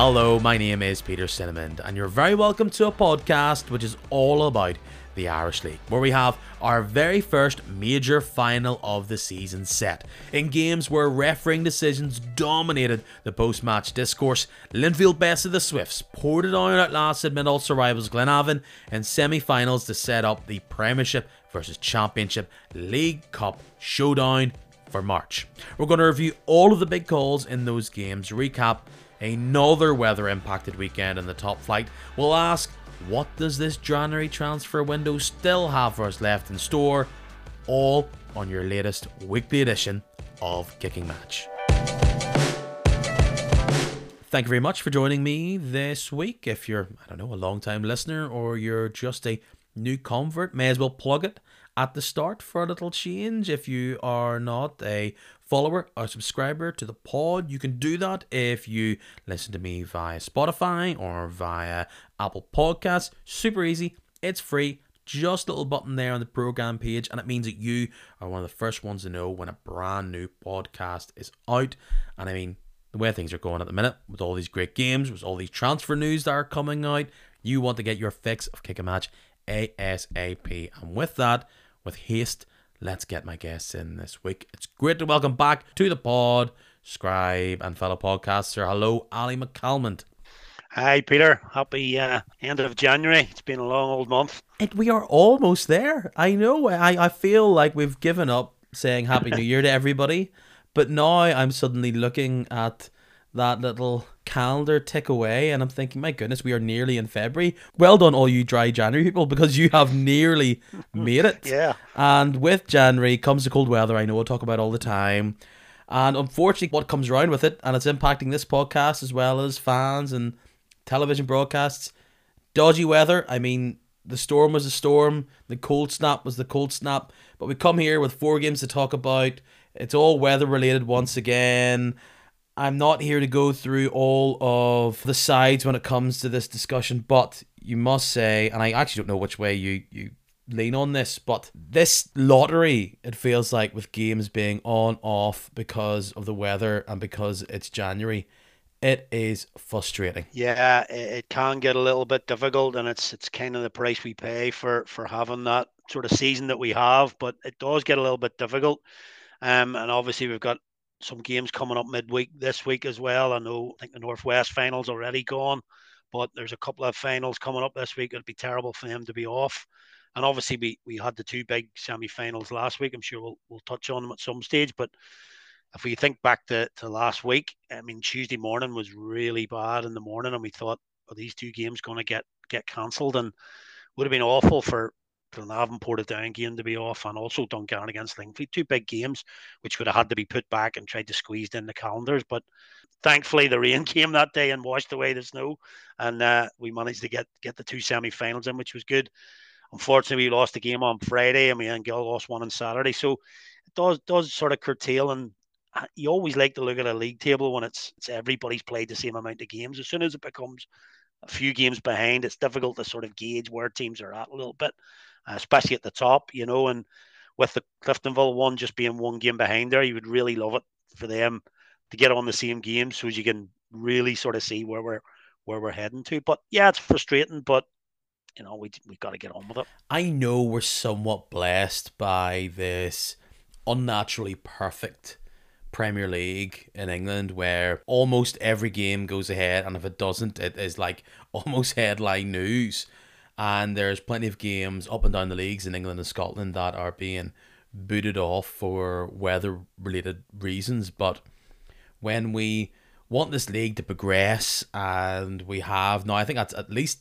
Hello, my name is Peter Cinnamon, and you're very welcome to a podcast which is all about the Irish League, where we have our very first major final of the season set. In games where refereeing decisions dominated the post match discourse, Linfield bested the Swifts, Portadown outlasted mid Ulster rivals Glenavon in semi finals to set up the Premiership versus Championship League Cup showdown for March. We're going to review all of the big calls in those games, recap another weather impacted weekend in the top flight. We'll ask what does this January transfer window still have for us left in store? All on your latest weekly edition of Kicking Match. Thank you very much for joining me this week. If you're, I don't know, a long time listener or you're just a new convert, may as well plug it at the start for a little change. If you are not a follower or subscriber to the pod, you can do that if you listen to me via Spotify or via Apple Podcasts. Super easy, it's free. Just a little button there on the program page, and it means that you are one of the first ones to know when a brand new podcast is out. And I mean, the way things are going at the minute, with all these great games, with all these transfer news that are coming out, you want to get your fix of Kicking Match ASAP. And with that, with haste, let's get my guests in this week. It's great to welcome back to the pod, scribe and fellow podcaster. Hello, Ally McCalmont. Hi, Peter. Happy uh, end of January. It's been a long old month. And we are almost there. I know. I, I feel like we've given up saying Happy New Year to everybody, but now I'm suddenly looking at that little calendar tick away and I'm thinking, my goodness, we are nearly in February. Well done, all you dry January people, because you have nearly made it. Yeah. And with January comes the cold weather, I know we'll talk about all the time. And unfortunately, what comes around with it, and it's impacting this podcast as well as fans and television broadcasts, dodgy weather. I mean, the storm was a storm, the cold snap was the cold snap. But we come here with four games to talk about. It's all weather related once again. I'm not here to go through all of the sides when it comes to this discussion, but you must say, and I actually don't know which way you, you lean on this, but this lottery, it feels like with games being on, off because of the weather and because it's January, it is frustrating. Yeah, it, can get a little bit difficult, and it's it's kind of the price we pay for for having that sort of season that we have. But it does get a little bit difficult, um, and obviously we've got some games coming up midweek this week as well. I know I think the Northwest finals already gone, but there's a couple of finals coming up this week. It'd be terrible for them to be off. And obviously we, we had the two big semi-finals last week. I'm sure we'll we'll touch on them at some stage. But if we think back to, to last week, I mean Tuesday morning was really bad in the morning and we thought, are these two games gonna get get cancelled? And would have been awful for Glenavon Portadown game to be off, and also Dungannon against Linfield. Two big games, which would have had to be put back and tried to squeeze in the calendars. But thankfully, the rain came that day and washed away the snow, and uh, we managed to get get the two semi-finals in, which was good. Unfortunately, we lost the game on Friday, and we and Gill lost one on Saturday. So it does does sort of curtail, and uh, you always like to look at a league table when it's it's everybody's played the same amount of games. As soon as it becomes a few games behind, it's difficult to sort of gauge where teams are at a little bit Uh, especially at the top, you know. And with the Cliftonville one just being one game behind there, you would really love it for them to get on the same game so you can really sort of see where we're where we're heading to. But yeah, it's frustrating, but you know, we we got to get on with it. I know we're somewhat blessed by this unnaturally perfect Premier League in England where almost every game goes ahead and if it doesn't it is like almost headline news and there's plenty of games up and down the leagues in England and Scotland that are being booted off for weather related reasons. But when we want this league to progress, and we have now, I think that's at least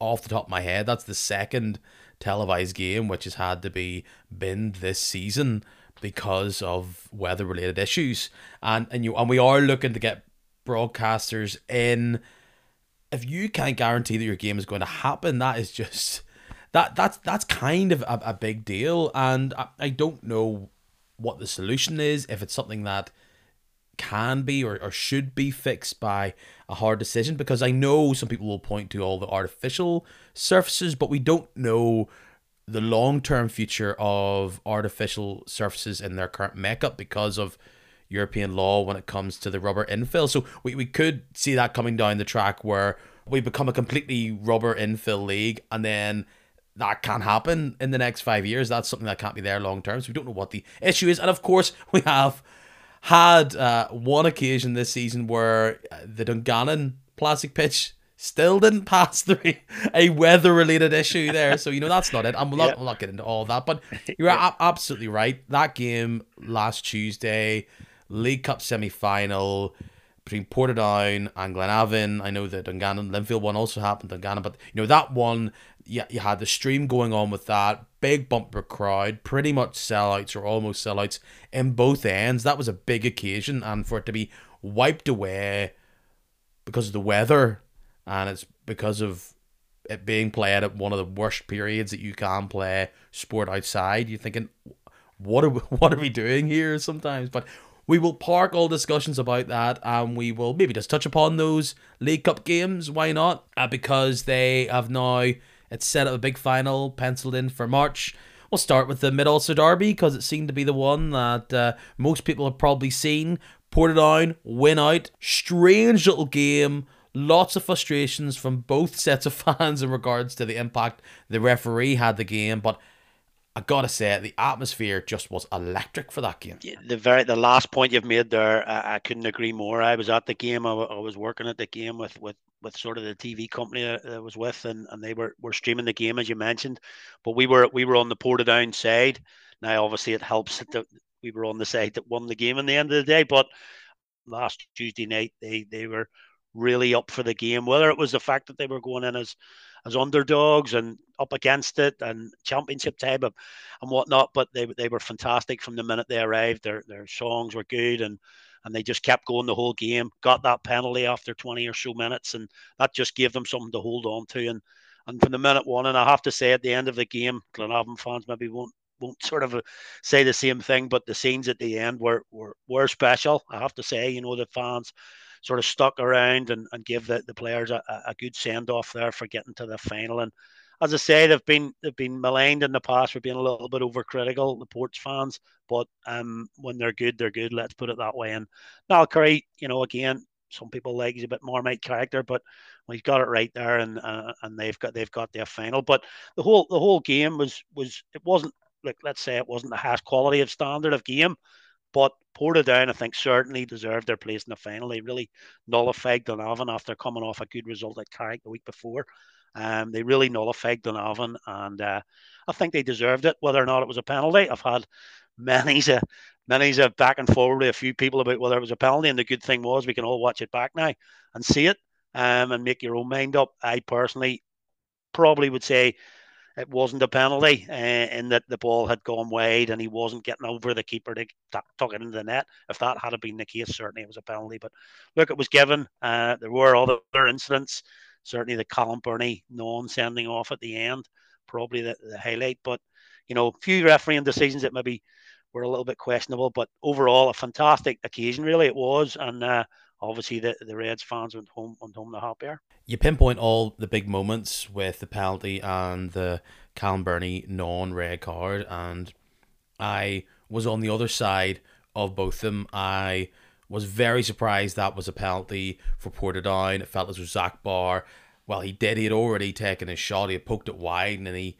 off the top of my head, that's the second televised game which has had to be binned this season because of weather related issues. And and you and we are looking to get broadcasters in if you can't guarantee that your game is going to happen, that is just that that's that's kind of a, a big deal. And I, I don't know what the solution is, if it's something that can be or, or should be fixed by a hard decision because I know some people will point to all the artificial surfaces, but we don't know the long term future of artificial surfaces in their current makeup because of European law when it comes to the rubber infill. So we, we could see that coming down the track where we become a completely rubber infill league and then that can't happen in the next five years. That's something that can't be there long term. So we don't know what the issue is. And of course, we have had uh, one occasion this season where uh, the Dungannon plastic pitch still didn't pass through a weather related issue there. So, you know, that's not it. I'm not, I'm not getting into all that. But you're a- absolutely right. That game last Tuesday, League Cup semi final between Portadown and Glenavon. I know that Dungannon, Linfield one also happened, Dungannon, but you know, that one you, you had the stream going on with that big bumper crowd, pretty much sellouts or almost sellouts in both ends. That was a big occasion, and for it to be wiped away because of the weather, and it's because of it being played at one of the worst periods that you can play sport outside. You're thinking, what are we, what are we doing here? Sometimes, but we will park all discussions about that and we will maybe just touch upon those League Cup games. Why not? Uh, because they have now it's set up a big final penciled in for March. We'll start with the Mid Ulster Derby because it seemed to be the one that uh, most people have probably seen. Portadown, win out. Strange little game. Lots of frustrations from both sets of fans in regards to the impact the referee had the game, but I gotta say, the atmosphere just was electric for that game. The very the last point you've made there, I, I couldn't agree more. I was at the game. I, I, was working at the game with with with sort of the TV company I was with, and, and they were, were streaming the game as you mentioned. But we were we were on the Portadown side. Now, obviously, it helps that we were on the side that won the game in the end of the day. But last Tuesday night, they they were really up for the game. Whether it was the fact that they were going in as as underdogs and up against it and championship type of, and whatnot. But they they were fantastic from the minute they arrived. Their their songs were good and and they just kept going the whole game. Got that penalty after 20 or so minutes, and that just gave them something to hold on to. And and from the minute one, and I have to say at the end of the game, Glenavon fans maybe won't won't sort of uh, say the same thing, but the scenes at the end were were, were special. I have to say, you know, the fans sort of stuck around and, and give the, the players a, a good send off there for getting to the final. And as I say, they've been they've been maligned in the past for being a little bit overcritical, the Ports fans. But um, when they're good, they're good. Let's put it that way. And Niall Currie, you know, again, some people like he's a bit more Marmite character, but he's got it right there, and uh, and they've got they've got their final. But the whole the whole game was was it wasn't like let's say it wasn't the highest quality of standard of game, but Portadown, I think, certainly deserved their place in the final. They really nullified Glenavon after coming off a good result at Carrick the week before. Um, they really nullified Glenavon, and uh, I think they deserved it. Whether or not it was a penalty, I've had many's a many's a back and forward with a few people about whether it was a penalty. And the good thing was we can all watch it back now and see it um, and make your own mind up. I personally probably would say it wasn't a penalty uh, in that the ball had gone wide and he wasn't getting over the keeper to tuck it into the net. If that had been the case, certainly it was a penalty. But look, it was given. Uh, there were other incidents. Certainly the Callum Birney non-sending off at the end, probably the, the highlight. But you know, a few refereeing decisions that maybe were a little bit questionable. But overall, a fantastic occasion, really it was. And uh, obviously the, the Reds fans went home went home the happier. You pinpoint all the big moments with the penalty and the Callum Birney non-red card, and I was on the other side of both them. I was very surprised that was a penalty for Portadown. It felt as though Zach Barr, well, he did. He had already taken his shot. He had poked it wide, and then he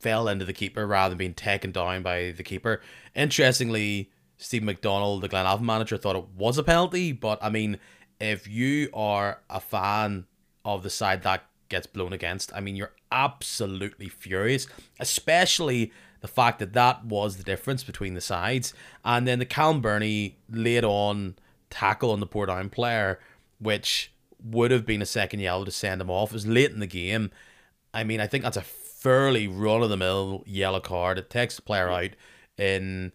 fell into the keeper rather than being taken down by the keeper. Interestingly, Steve McDonnell, the Glenavon manager, thought it was a penalty. But I mean, if you are a fan of the side that gets blown against, I mean, you're absolutely furious, especially the fact that that was the difference between the sides. And then the Callum Birney laid on tackle on the Portadown player, which would have been a second yellow to send him off. It was late in the game. I mean, I think that's a fairly run of the mill yellow card. It takes the player out in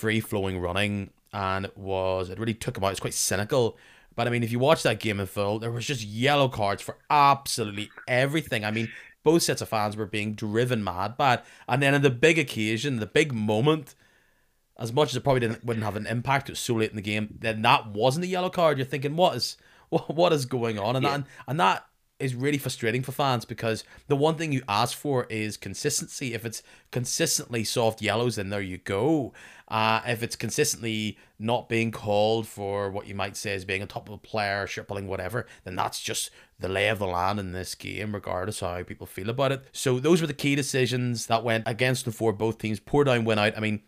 free flowing running, and was it really took him out. It's quite cynical. But I mean, if you watch that game in full, there was just yellow cards for absolutely everything. I mean, both sets of fans were being driven mad by it. And then in the big occasion, the big moment, as much as it probably didn't wouldn't have an impact, it was so late in the game. Then that wasn't a yellow card. You're thinking, what is what, what is going on? And yeah. that and that is really frustrating for fans because the one thing you ask for is consistency. If it's consistently soft yellows, then there you go. Uh, if it's consistently not being called for what you might say is being a top of a player, shippling, whatever, then that's just the lay of the land in this game, regardless how people feel about it. So those were the key decisions that went against and for both teams. Portadown went out. I mean,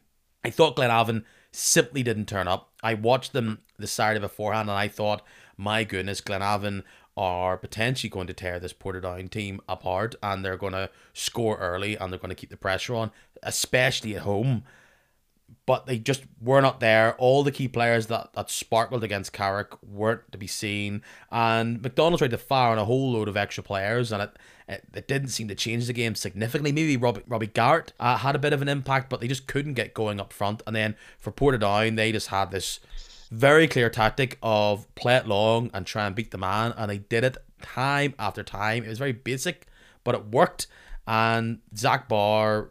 I thought Glenavon simply didn't turn up. I watched them the Saturday beforehand and I thought, my goodness, Glenavon are potentially going to tear this Portadown team apart and they're going to score early and they're going to keep the pressure on, especially at home but they just were not there. All the key players that, that sparkled against Carrick weren't to be seen. And McDonnell tried to fire on a whole load of extra players, and it, it, it didn't seem to change the game significantly. Maybe Robbie, Robbie Garrett uh, had a bit of an impact, but they just couldn't get going up front. And then for Portadown, they just had this very clear tactic of play it long and try and beat the man, and they did it time after time. It was very basic, but it worked. And Zach Barr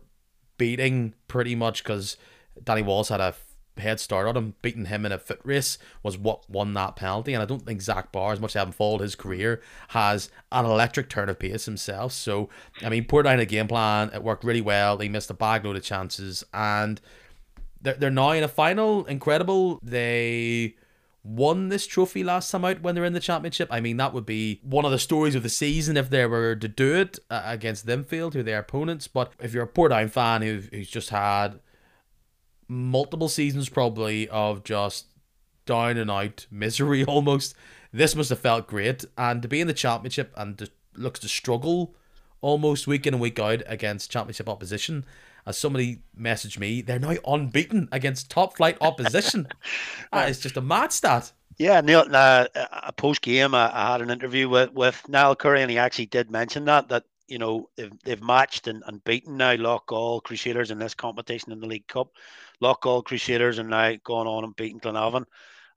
beating pretty much because Danny Walls had a head start on him, beating him in a foot race was what won that penalty. And I don't think Zach Barr, as much as I haven't followed his career, has an electric turn of pace himself. So, I mean, Portadown a game plan. It worked really well. They missed a bag load of chances. And they're, they're now in a final. Incredible. They won this trophy last time out when they're in the championship. I mean, that would be one of the stories of the season if they were to do it uh, against Linfield, who are their opponents. But if you're a Portadown fan who, who's just had multiple seasons probably of just down and out misery almost. This must have felt great, and to be in the championship and to, looks to struggle almost week in and week out against championship opposition. As somebody messaged me, they're now unbeaten against top flight opposition. that is just a mad stat. Yeah, Neil. Uh, a post game, I, I, had an interview with with Niall Currie, and he actually did mention that that you know they've, they've matched and, and beaten now Loughgall Crusaders in this competition in the League Cup. Loughgall Crusaders are now gone on and beaten Glenavon,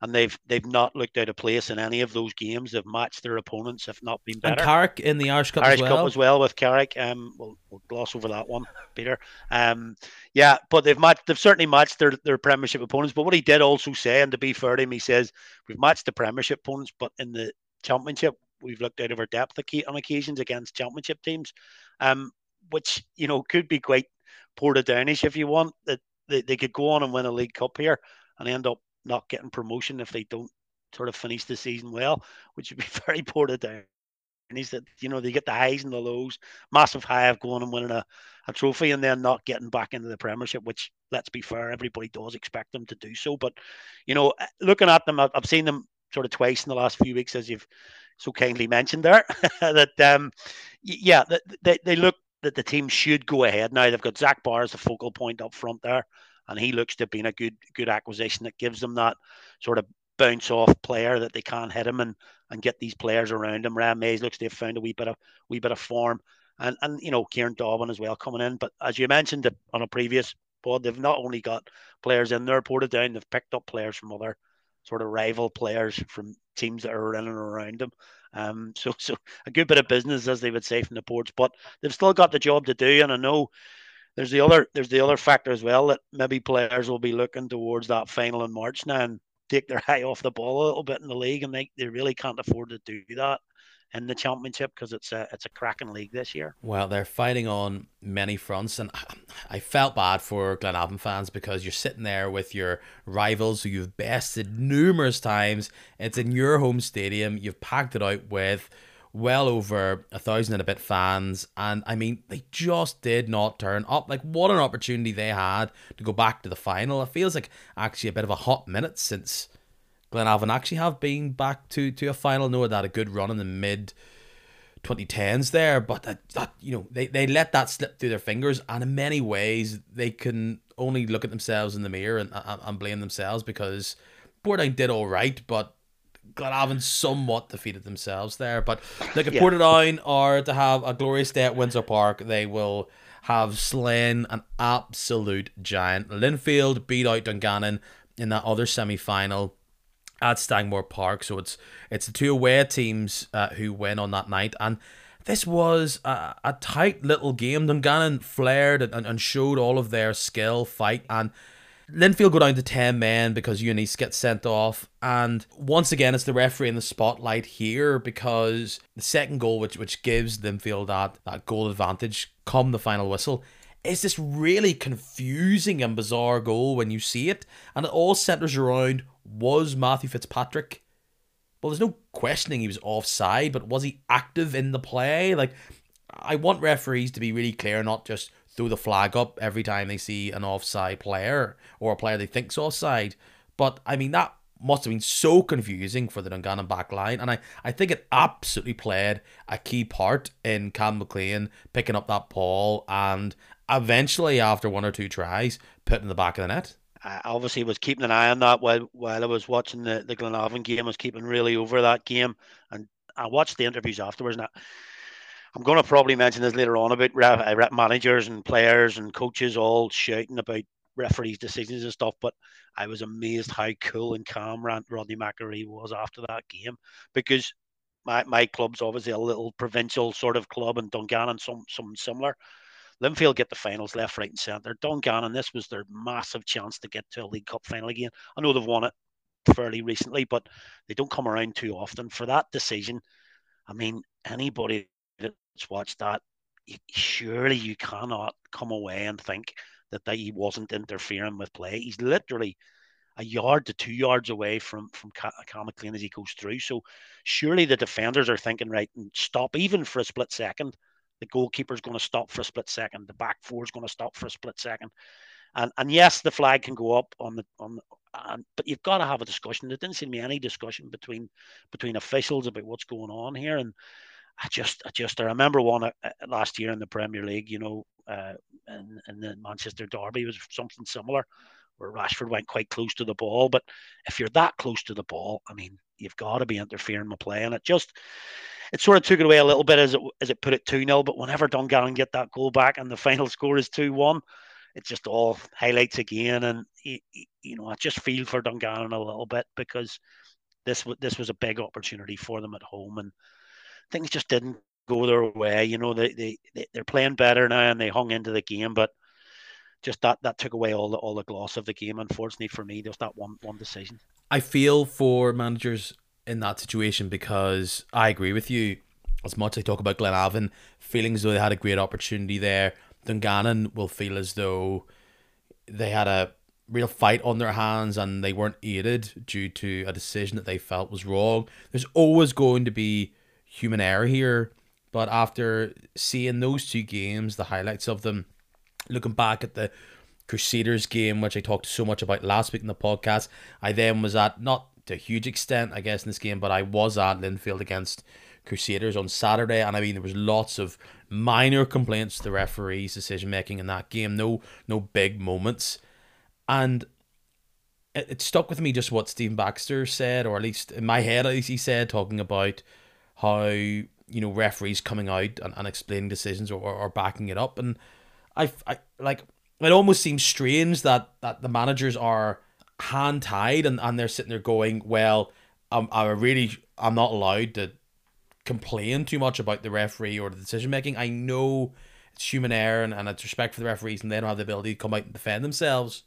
and they've they've not looked out of place in any of those games. They've matched their opponents, if not been better. And Carrick in the Irish Cup Irish as well. Cup as well with Carrick. Um, we'll, we'll gloss over that one, Peter. Um, yeah, but they've matched. They've certainly matched their their Premiership opponents. But what he did also say, and to be fair to him, he says we've matched the Premiership opponents, but in the Championship we've looked out of our depth on occasions against championship teams, um, which you know could be quite Portadownish if you want. That they, they could go on and win a League Cup here and end up not getting promotion if they don't sort of finish the season well, which would be very poor Portadown. And he's that you know they get the highs and the lows, massive high of going and winning a, a trophy and then not getting back into the Premiership, which let's be fair, everybody does expect them to do so. But you know, looking at them, I've, I've seen them sort of twice in the last few weeks, as you've so kindly mentioned there that um, yeah, they, they look that the team should go ahead now. They've got Zach Barr as the focal point up front there, and he looks to have been a good good acquisition that gives them that sort of bounce off player that they can't hit him and and get these players around him. Ryan Mayse looks to have found a wee bit of wee bit of form, and and you know Kieran Dobbin as well coming in. But as you mentioned on a previous pod, they've not only got players in there Portadown, they've picked up players from other sort of rival players from teams that are in and around them. Um, so, so a good bit of business, as they would say from the ports, but they've still got the job to do. And I know there's the other there's the other factor as well that maybe players will be looking towards that final in March now and take their eye off the ball a little bit in the league, and they, they really can't afford to do that in the championship because it's a it's a cracking league this year. Well, they're fighting on many fronts, and I felt bad for Glenavon fans because you're sitting there with your rivals who you've bested numerous times. It's in your home stadium. You've packed it out with well over a thousand and a bit fans, and I mean they just did not turn up. Like what an opportunity they had to go back to the final. It feels like actually a bit of a hot minute since Glenavon actually have been back to, to a final. No, that a good run in the mid 2010s there, but that, that you know they, they let that slip through their fingers, and in many ways they can only look at themselves in the mirror and, and, and blame themselves because Portadown did all right, but Glenavon somewhat defeated themselves there. But like if yeah. Portadown are to have a glorious day at Windsor Park, they will have slain an absolute giant. Linfield beat out Dungannon in that other semi final at Stangmore Park. So it's it's the two away teams uh, who win on that night, and this was a, a tight little game. Dungannon flared and, and showed all of their skill, fight, and Linfield go down to 10 men because Eunice gets sent off. And once again, it's the referee in the spotlight here because the second goal, which, which gives Linfield that, that goal advantage come the final whistle, is this really confusing and bizarre goal when you see it. And it all centres around was Matthew Fitzpatrick. Well, there's no questioning he was offside, but was he active in the play? Like, I want referees to be really clear, not just throw the flag up every time they see an offside player or a player they think's offside. But I mean that must have been so confusing for the Dungannon back line, and I, I think it absolutely played a key part in Cam McLean picking up that ball and eventually after one or two tries putting the back of the net. I obviously was keeping an eye on that while while I was watching the, the Glenavon game. I was keeping really over that game and I watched the interviews afterwards. And I'm going to probably mention this later on about rep, uh, managers and players and coaches all shouting about referees' decisions and stuff. But I was amazed how cool and calm Rodney McAree was after that game because my, my club's obviously a little provincial sort of club and Dungannon some some similar. Linfield get the finals left, right, and centre. Dungannon, this was their massive chance to get to a League Cup final again. I know they've won it fairly recently, but they don't come around too often. For that decision, I mean, anybody watched that, surely you cannot come away and think that, that he wasn't interfering with play. He's literally a yard to two yards away from from McLean as he goes through. So surely the defenders are thinking, right, and stop even for a split second. The goalkeeper's going to stop for a split second. The back four is going to stop for a split second. And and yes, the flag can go up on the on, and but you've got to have a discussion. There didn't seem to be any discussion between between officials about what's going on here. And I just, I just, I remember one uh, uh, last year in the Premier League, you know, uh, in, in the Manchester Derby was something similar, where Rashford went quite close to the ball. But if you're that close to the ball, I mean, you've got to be interfering with play, and it just, it sort of took it away a little bit as it as it put it two 0 But whenever Dungannon get that goal back and the final score is two one, it just all highlights again, and you, you know, I just feel for Dungannon a little bit because this this was a big opportunity for them at home. And things just didn't go their way. You know, they, they, they they're playing better now and they hung into the game, but just that that took away all the all the gloss of the game. Unfortunately for me, just that one one decision. I feel for managers in that situation because I agree with you. As much as I talk about Glenavon, feeling as though they had a great opportunity there, Dungannon will feel as though they had a real fight on their hands and they weren't aided due to a decision that they felt was wrong. There's always going to be human error here. But after seeing those two games, the highlights of them, looking back at the Crusaders game, which I talked so much about last week in the podcast, I then was at not to a huge extent, I guess, in this game, but I was at Linfield against Crusaders on Saturday, and I mean there was lots of minor complaints to the referee's decision making in that game. No, no big moments, and it, it stuck with me just what Stephen Baxter said, or at least in my head, at least he said, talking about how you know referees coming out and, and explaining decisions or, or, or backing it up. And I, I like it almost seems strange that that the managers are hand tied and, and they're sitting there going well I'm, I really I'm not allowed to complain too much about the referee or the decision making I know it's human error and, and it's respect for the referees and they don't have the ability to come out and defend themselves.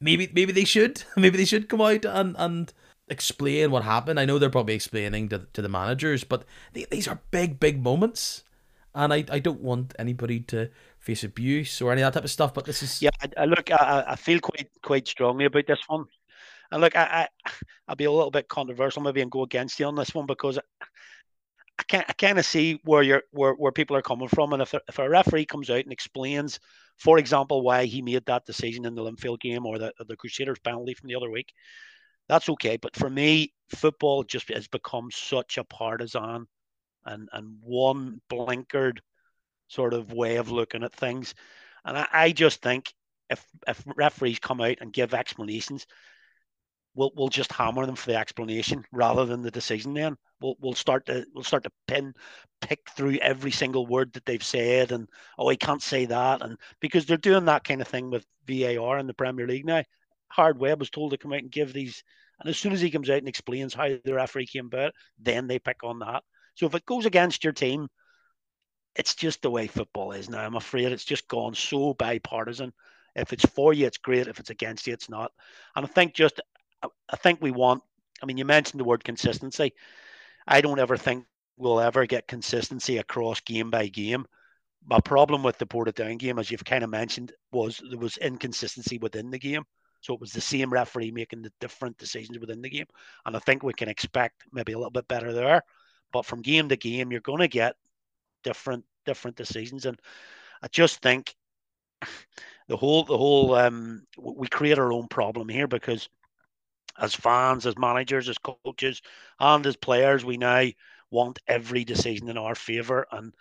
Maybe maybe they should. Maybe they should come out and and explain what happened. I know they're probably explaining to, to the managers, but these are big, big moments. And I, I don't want anybody to face abuse or any of that type of stuff. But this is yeah. I, I look, I, I feel quite quite strongly about this one. And look, I, I I'll be a little bit controversial maybe and go against you on this one because I can't I kind of see where you're where, where people are coming from. And if if a referee comes out and explains, for example, why he made that decision in the Linfield game or the the Crusaders penalty from the other week, that's okay. But for me, football just has become such a partisan and and one blinkered sort of way of looking at things. And I, I just think if if referees come out and give explanations, we'll we'll just hammer them for the explanation rather than the decision. Then we'll we'll start to we'll start to pin pick through every single word that they've said and oh he can't say that and because they're doing that kind of thing with VAR in the Premier League now. Howard Webb was told to come out and give these and as soon as he comes out and explains how the referee came about, then they pick on that. So if it goes against your team, it's just the way football is now. I'm afraid it's just gone so bipartisan. If it's for you, it's great. If it's against you, it's not. And I think just, I think we want. I mean, you mentioned the word consistency. I don't ever think we'll ever get consistency across game by game. My problem with the Portadown game, as you've kind of mentioned, was there was inconsistency within the game. So it was the same referee making the different decisions within the game. And I think we can expect maybe a little bit better there. But from game to game, you're going to get different different decisions. And I just think the whole the whole um, we create our own problem here because as fans, as managers, as coaches, and as players, we now want every decision in our favour. And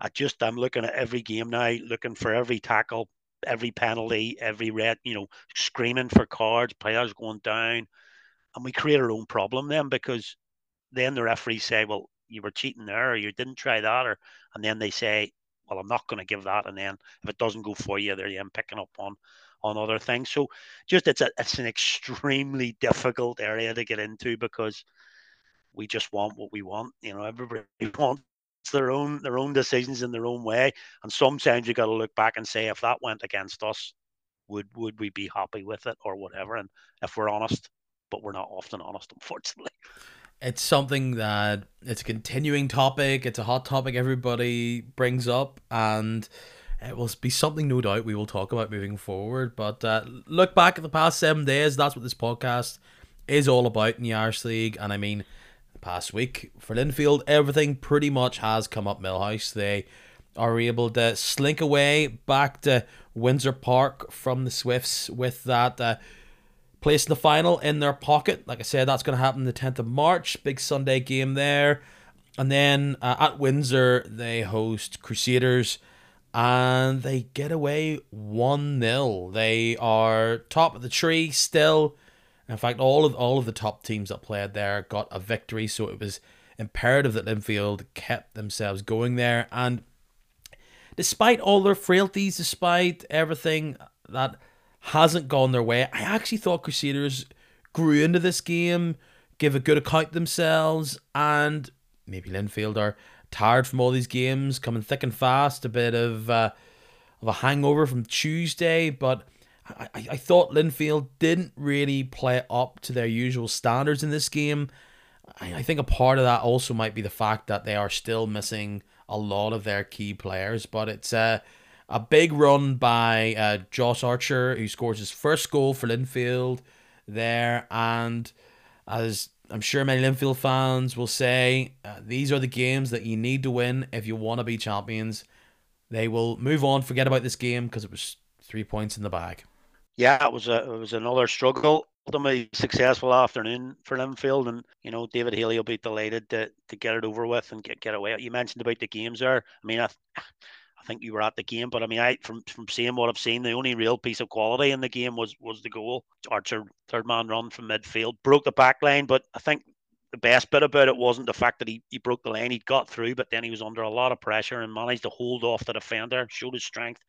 I just I'm looking at every game now, looking for every tackle, every penalty, every red, you know, screaming for cards, players going down, and we create our own problem then because then the referees say, well, you were cheating there, or you didn't try that, or and then they say, well, I'm not going to give that, and then if it doesn't go for you, they're then picking up on on other things. So just it's a it's an extremely difficult area to get into because we just want what we want. You know, everybody wants their own their own decisions in their own way, and sometimes you got to look back and say if that went against us, would would we be happy with it or whatever? And if we're honest, but we're not often honest, unfortunately. It's something that it's a continuing topic. It's a hot topic everybody brings up, and it will be something no doubt we will talk about moving forward. But uh, look back at the past seven days. That's what this podcast is all about in the Irish League, and I mean past week for Linfield, everything pretty much has come up Milhouse. They are able to slink away back to Windsor Park from the Swifts with that uh, place in the final in their pocket. Like I said, that's going to happen the 10th of March. Big Sunday game there. And then uh, at Windsor, they host Crusaders and they get away 1 0. They are top of the tree still. In fact, all of all of the top teams that played there got a victory, so it was imperative that Linfield kept themselves going there. And despite all their frailties, despite everything that hasn't gone their way, I actually thought Crusaders grew into this game, give a good account themselves, and maybe Linfield are tired from all these games, coming thick and fast, a bit of uh, of a hangover from Tuesday, but I, I thought Linfield didn't really play up to their usual standards in this game. I, I think a part of that also might be the fact that they are still missing a lot of their key players, but it's a, a big run by uh, Josh Archer, who scores his first goal for Linfield there. And as I'm sure many Linfield fans will say, uh, these are the games that you need to win if you want to be champions. They will move on, forget about this game because it was three points in the bag yeah, it was a it was another struggle. Ultimately successful afternoon for Linfield, and you know David Healy will be delighted to, to get it over with and get get away. You mentioned about the games there. I mean, I, I think you were at the game, but I mean, I from from seeing what I've seen, the only real piece of quality in the game was was the goal. Archer third man run from midfield broke the back line, but I think the best bit about it wasn't the fact that he, he broke the line, he got through, but then he was under a lot of pressure and managed to hold off the defender, showed his strength.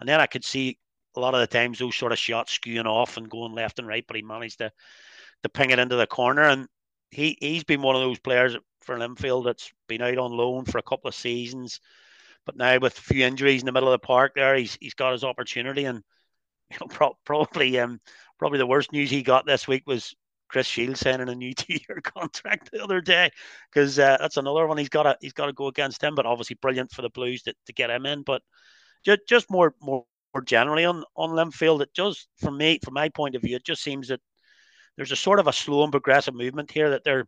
And then I could see a lot of the times those sort of shots skewing off and going left and right, but he managed to to ping it into the corner. And he he's been one of those players for Linfield that's been out on loan for a couple of seasons, but now with a few injuries in the middle of the park, there he's he's got his opportunity. And you know, pro- probably um probably the worst news he got this week was Chris Shields signing a new two-year contract the other day, because uh, that's another one he's got to he's got to go against him. But obviously, brilliant for the Blues to, to get him in. But just just more more more generally on on Linfield, it just from me from my point of view, it just seems that there's a sort of a slow and progressive movement here that they're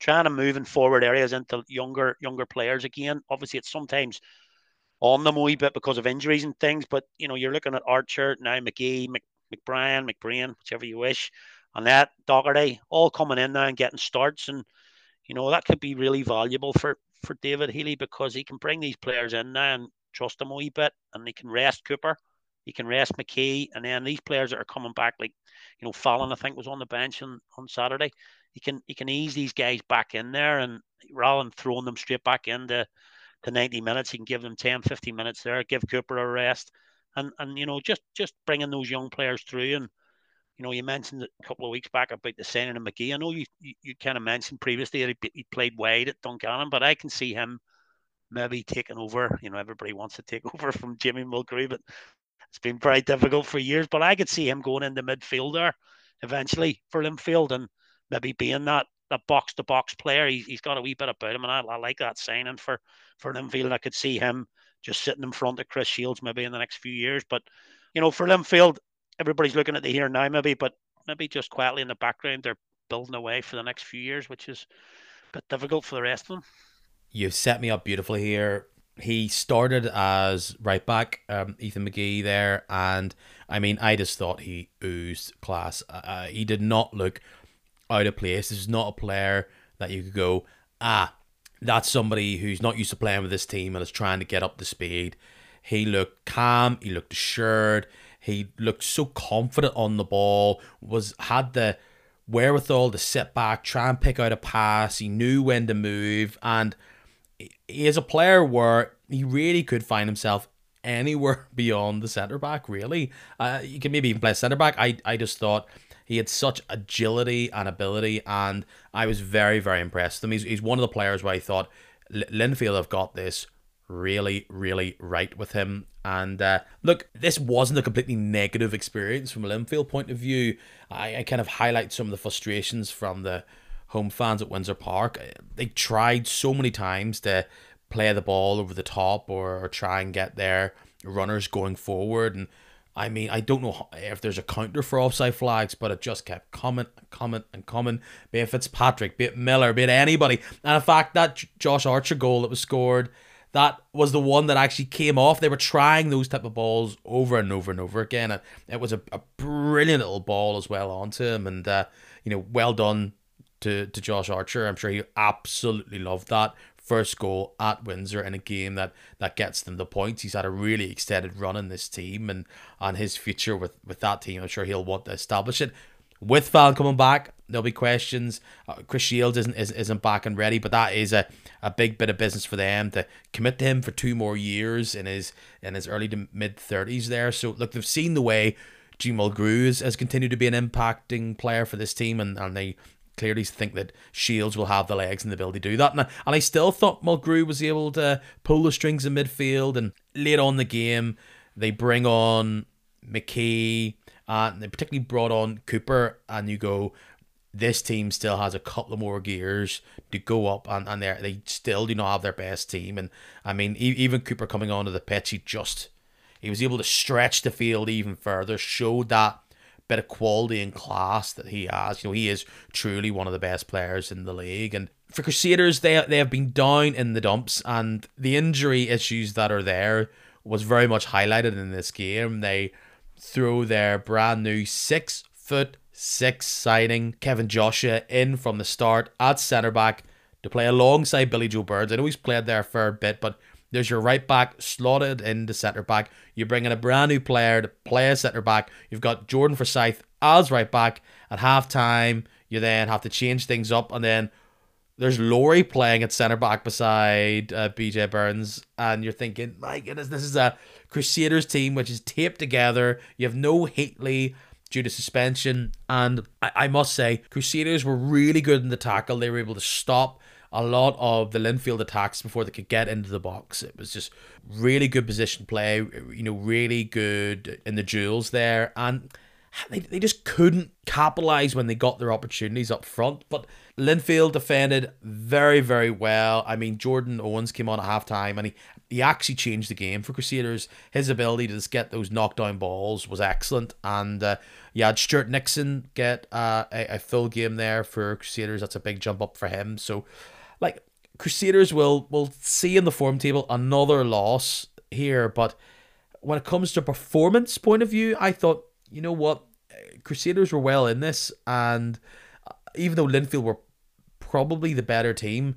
trying to move in forward areas into younger younger players again. Obviously, it's sometimes on them a wee bit because of injuries and things, but you know you're looking at Archer now, McGee, Mc, McBrien, McBrain, whichever you wish, and that Doherty all coming in now and getting starts, and you know that could be really valuable for for David Healy because he can bring these players in now and trust them a wee bit, and he can rest Cooper you can rest McKee, and then these players that are coming back, like you know, Fallon, I think was on the bench on, on Saturday. You can you can ease these guys back in there, and rather than throwing them straight back into to 90 minutes, you can give them 10, 15 minutes there, give Cooper a rest, and and you know just just bringing those young players through. And you know, you mentioned a couple of weeks back about the signing of McGee. I know you you, you kind of mentioned previously that he, he played wide at Dungannon, but I can see him maybe taking over. You know, everybody wants to take over from Jamie Mulgrew, but it's been very difficult for years. But I could see him going into midfield there eventually for Linfield and maybe being that that box to box player. He, has got a wee bit about him, and I, I like that signing for for Linfield. I could see him just sitting in front of Chris Shields maybe in the next few years. But you know, for Linfield, everybody's looking at the here now maybe, but maybe just quietly in the background they're building away for the next few years, which is a bit difficult for the rest of them. You've set me up beautifully here. He started as right back, um, Ethan McGee there, and I mean, I just thought he oozed class. Uh, uh, he did not look out of place. This is not a player that you could go, ah, that's somebody who's not used to playing with this team and is trying to get up to speed. He looked calm. He looked assured. He looked so confident on the ball. Was had the wherewithal to sit back, try and pick out a pass. He knew when to move, and he is a player where he really could find himself anywhere beyond the centre back. Really, uh, you can maybe even play centre back. I I just thought he had such agility and ability, and I was very, very impressed with him. He's, he's one of the players where I thought Linfield have got this really, really right with him. And uh, look, this wasn't a completely negative experience from a Linfield point of view. I, I kind of highlight some of the frustrations from the home fans at Windsor Park. They tried so many times to play the ball over the top or, or try and get their runners going forward and I mean, I don't know if there's a counter for offside flags, but it just kept coming and coming and coming. Be it Fitzpatrick, be it Miller, be it anybody. And in fact, that Josh Archer goal that was scored, that was the one that actually came off. They were trying those type of balls over and over and over again. And it was a, a brilliant little ball as well onto him. And, uh, you know, well done to, to Josh Archer. I'm sure he absolutely loved that first goal at Windsor in a game that, that gets them the points. He's had a really extended run in this team and on his future with, with that team. I'm sure he'll want to establish it. With Val coming back, there'll be questions. Uh, Chris Shields isn't isn't back and ready, but that is a, a big bit of business for them to commit to him for two more years in his in his early to mid thirties there. So look, they've seen the way G Mulgrew has, has continued to be an impacting player for this team, and, and they clearly think that Shields will have the legs and the ability to do that. And I, and I still thought Mulgrew was able to pull the strings in midfield. And late on the game, they bring on McKee, and they particularly brought on Cooper. And you go, this team still has a couple of more gears to go up, and, and they still do not have their best team. And I mean, even Cooper coming onto the pitch, he just he was able to stretch the field even further, showed that bit of quality and class that he has. You know, he is truly one of the best players in the league. And for Crusaders, they they have been down in the dumps, and the injury issues that are there was very much highlighted in this game. They threw their brand new six foot six signing Kevin Joshua in from the start at centre back to play alongside Billy Joe Burns. I know he's played there a bit, but there's your right back slotted in the centre back. You bring in a brand new player to play a centre back. You've got Jordan Forsyth as right back. At half time, you then have to change things up, and then there's Laurie playing at centre back beside uh, BJ Burns, and you're thinking, my goodness, this is a Crusaders team which is taped together. You have no Heatley due to suspension, and I, I must say, Crusaders were really good in the tackle. They were able to stop a lot of the Linfield attacks before they could get into the box. It was just really good position play, you know, really good in the duels there. And they, they just couldn't capitalize when they got their opportunities up front. But Linfield defended very, very well. I mean, Jordan Owens came on at halftime and he, he actually changed the game for Crusaders. His ability to just get those knockdown balls was excellent. And uh, you had Stuart Nixon get uh, a, a full game there for Crusaders. That's a big jump up for him. So Crusaders will will see in the form table another loss here, but when it comes to performance point of view, I thought you know what Crusaders were well in this, and uh, even though Linfield were probably the better team,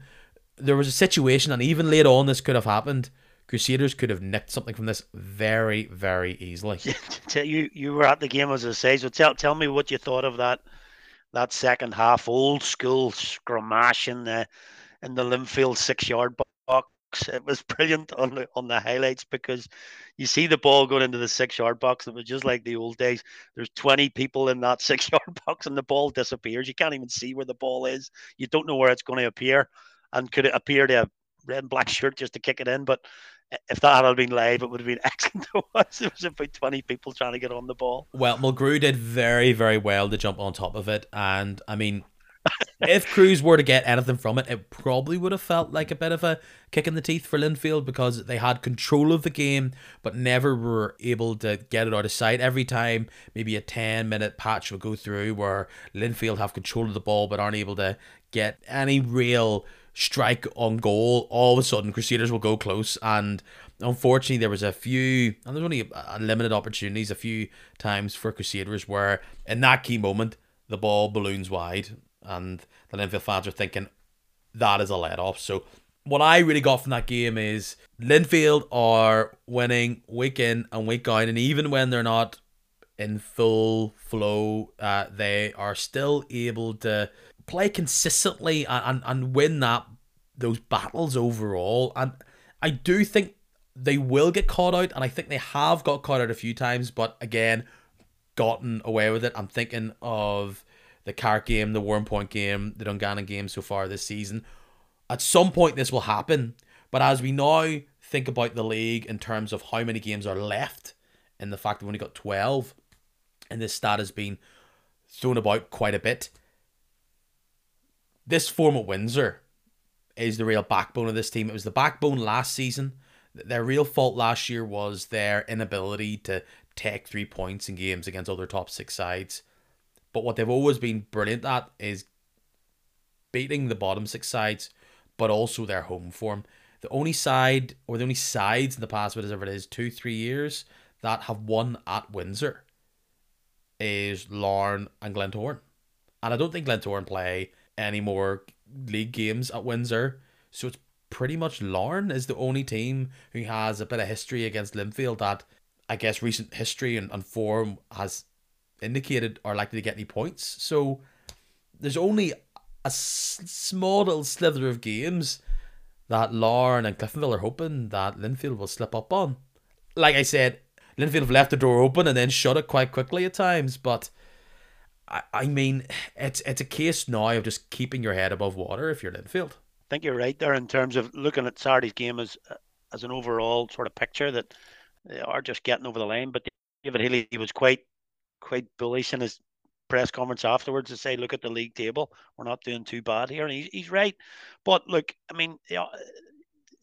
there was a situation, and even late on, this could have happened. Crusaders could have nicked something from this very, very easily. you you were at the game as I say, so tell tell me what you thought of that that second half, old school scrumash in the in the Linfield six yard box. It was brilliant on the on the highlights because you see the ball going into the six yard box. It was just like the old days. There's 20 people in that six yard box and the ball disappears. You can't even see where the ball is. You don't know where it's going to appear. And could it appear to a red and black shirt just to kick it in? But if that had been live, it would have been excellent to watch. There was about 20 people trying to get on the ball. Well, Mulgrew did very, very well to jump on top of it. And I mean, if Crues were to get anything from it, it probably would have felt like a bit of a kick in the teeth for Linfield because they had control of the game, but never were able to get it out of sight. Every time, maybe a 10 minute patch would go through where Linfield have control of the ball but aren't able to get any real strike on goal. All of a sudden, Crusaders will go close and unfortunately there was a few and there's only limited opportunities a few times for crusaders where in that key moment the ball balloons wide and the Linfield fans are thinking that is a let off. So what I really got from that game is Linfield are winning week in and week out, and even when they're not in full flow, uh, they are still able to play consistently and, and, and win that those battles overall. And I do think they will get caught out, and I think they have got caught out a few times, but again, gotten away with it. I'm thinking of the Carrick game, the Warrenpoint game, the Dungannon game so far this season. At some point, this will happen. But as we now think about the league in terms of how many games are left, and the fact that we only got 12, and this stat has been thrown about quite a bit, this form at Windsor is the real backbone of this team. It was the backbone last season. Their real fault last year was their inability to take three points in games against other top six sides. But what they've always been brilliant at is beating the bottom six sides, but also their home form. The only side, or the only sides in the past, whatever it is, two, three years, that have won at Windsor is Larne and Glentoran. And I don't think Glentoran play any more league games at Windsor. So it's pretty much Larne is the only team who has a bit of history against Linfield that I guess recent history and, and form has indicated are likely to get any points. So there's only a small little slither of games that Larne and Cliftonville are hoping that Linfield will slip up on. Like I said, Linfield have left the door open and then shut it quite quickly at times, but I, I mean, it's it's a case now of just keeping your head above water if you're Linfield. I think you're right there in terms of looking at Saturday's game as as an overall sort of picture that they are just getting over the line. But David Healy was quite quite bullish in his press conference afterwards to say, look at the league table. We're not doing too bad here. And he's, he's right. But look, I mean, the,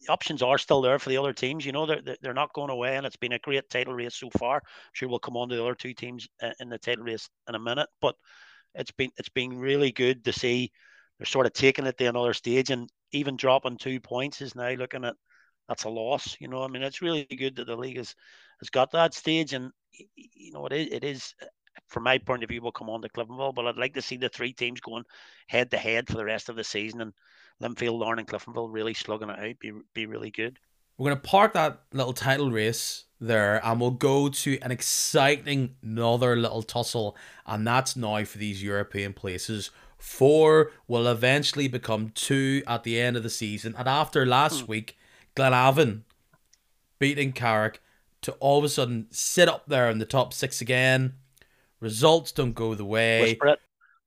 the options are still there for the other teams. You know, they're, they're not going away. And it's been a great title race so far. I'm sure we'll come on to the other two teams in the title race in a minute. But it's been it's been really good to see they're sort of taking it to another stage and even dropping two points is now looking at that's a loss. You know, I mean, it's really good that the league has has got that stage, and you know, it is, it is from my point of view, will come on to Cliftonville, but I'd like to see the three teams going head to head for the rest of the season, and Linfield, Larne, and Cliftonville really slugging it out. Be be really good. We're gonna park that little title race there, and we'll go to an exciting another little tussle, and that's now for these European places. Four will eventually become two at the end of the season, and after last hmm. week, Glenavon beating Carrick to all of a sudden sit up there in the top six again. Results don't go the way. Whisper it,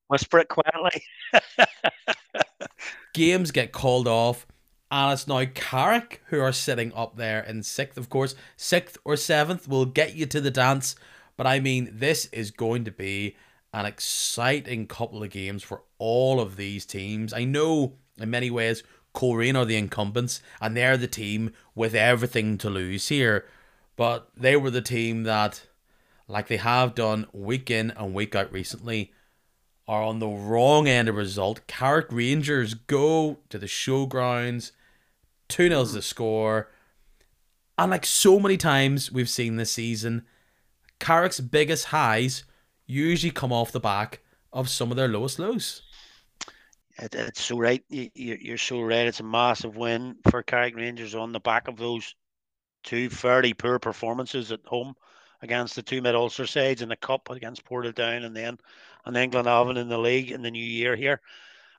Whisper it quietly. Games get called off. And it's now Carrick who are sitting up there in sixth. Of course, sixth or seventh will get you to the dance. But I mean, this is going to be an exciting couple of games for all of these teams. I know in many ways Coleraine are the incumbents and they're the team with everything to lose here. But they were the team that, like they have done week in and week out recently, are on the wrong end of result. Carrick Rangers go to the showgrounds, 2 0 the score. And like so many times we've seen this season, Carrick's biggest highs usually come off the back of some of their lowest lows. It, it's so right. You, you're so right. It's a massive win for Carrick Rangers on the back of those two fairly poor performances at home against the two mid Ulster sides in the cup against Portadown and then then Glenavon in the league in the new year here.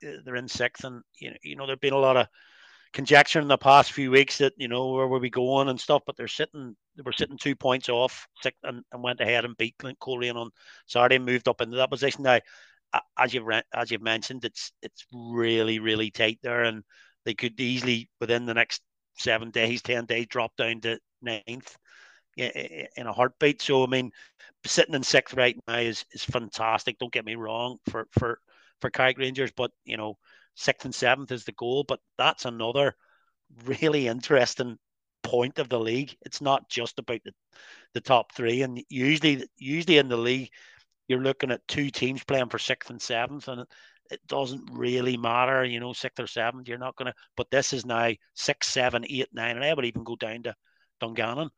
Uh, they're in sixth, and you know, you know there've been a lot of conjecture in the past few weeks that you know where were we going and stuff, but they're sitting they were sitting two points off and, and went ahead and beat Clint Coleraine on Saturday and moved up into that position. Now, as you've as you've mentioned, it's it's really really tight there, and they could easily within the next seven days, ten days, drop down to ninth in a heartbeat. So I mean, sitting in sixth right now is is fantastic. Don't get me wrong for for for Carrick Rangers, but you know, sixth and seventh is the goal. But that's another really interesting point of the league. It's not just about the, the top three, and usually usually in the league, you're looking at two teams playing for sixth and seventh, and it, doesn't really matter, you know, sixth or seventh. You're not gonna. But this is now six, seven, eight, nine, and I would even go down to Dungannon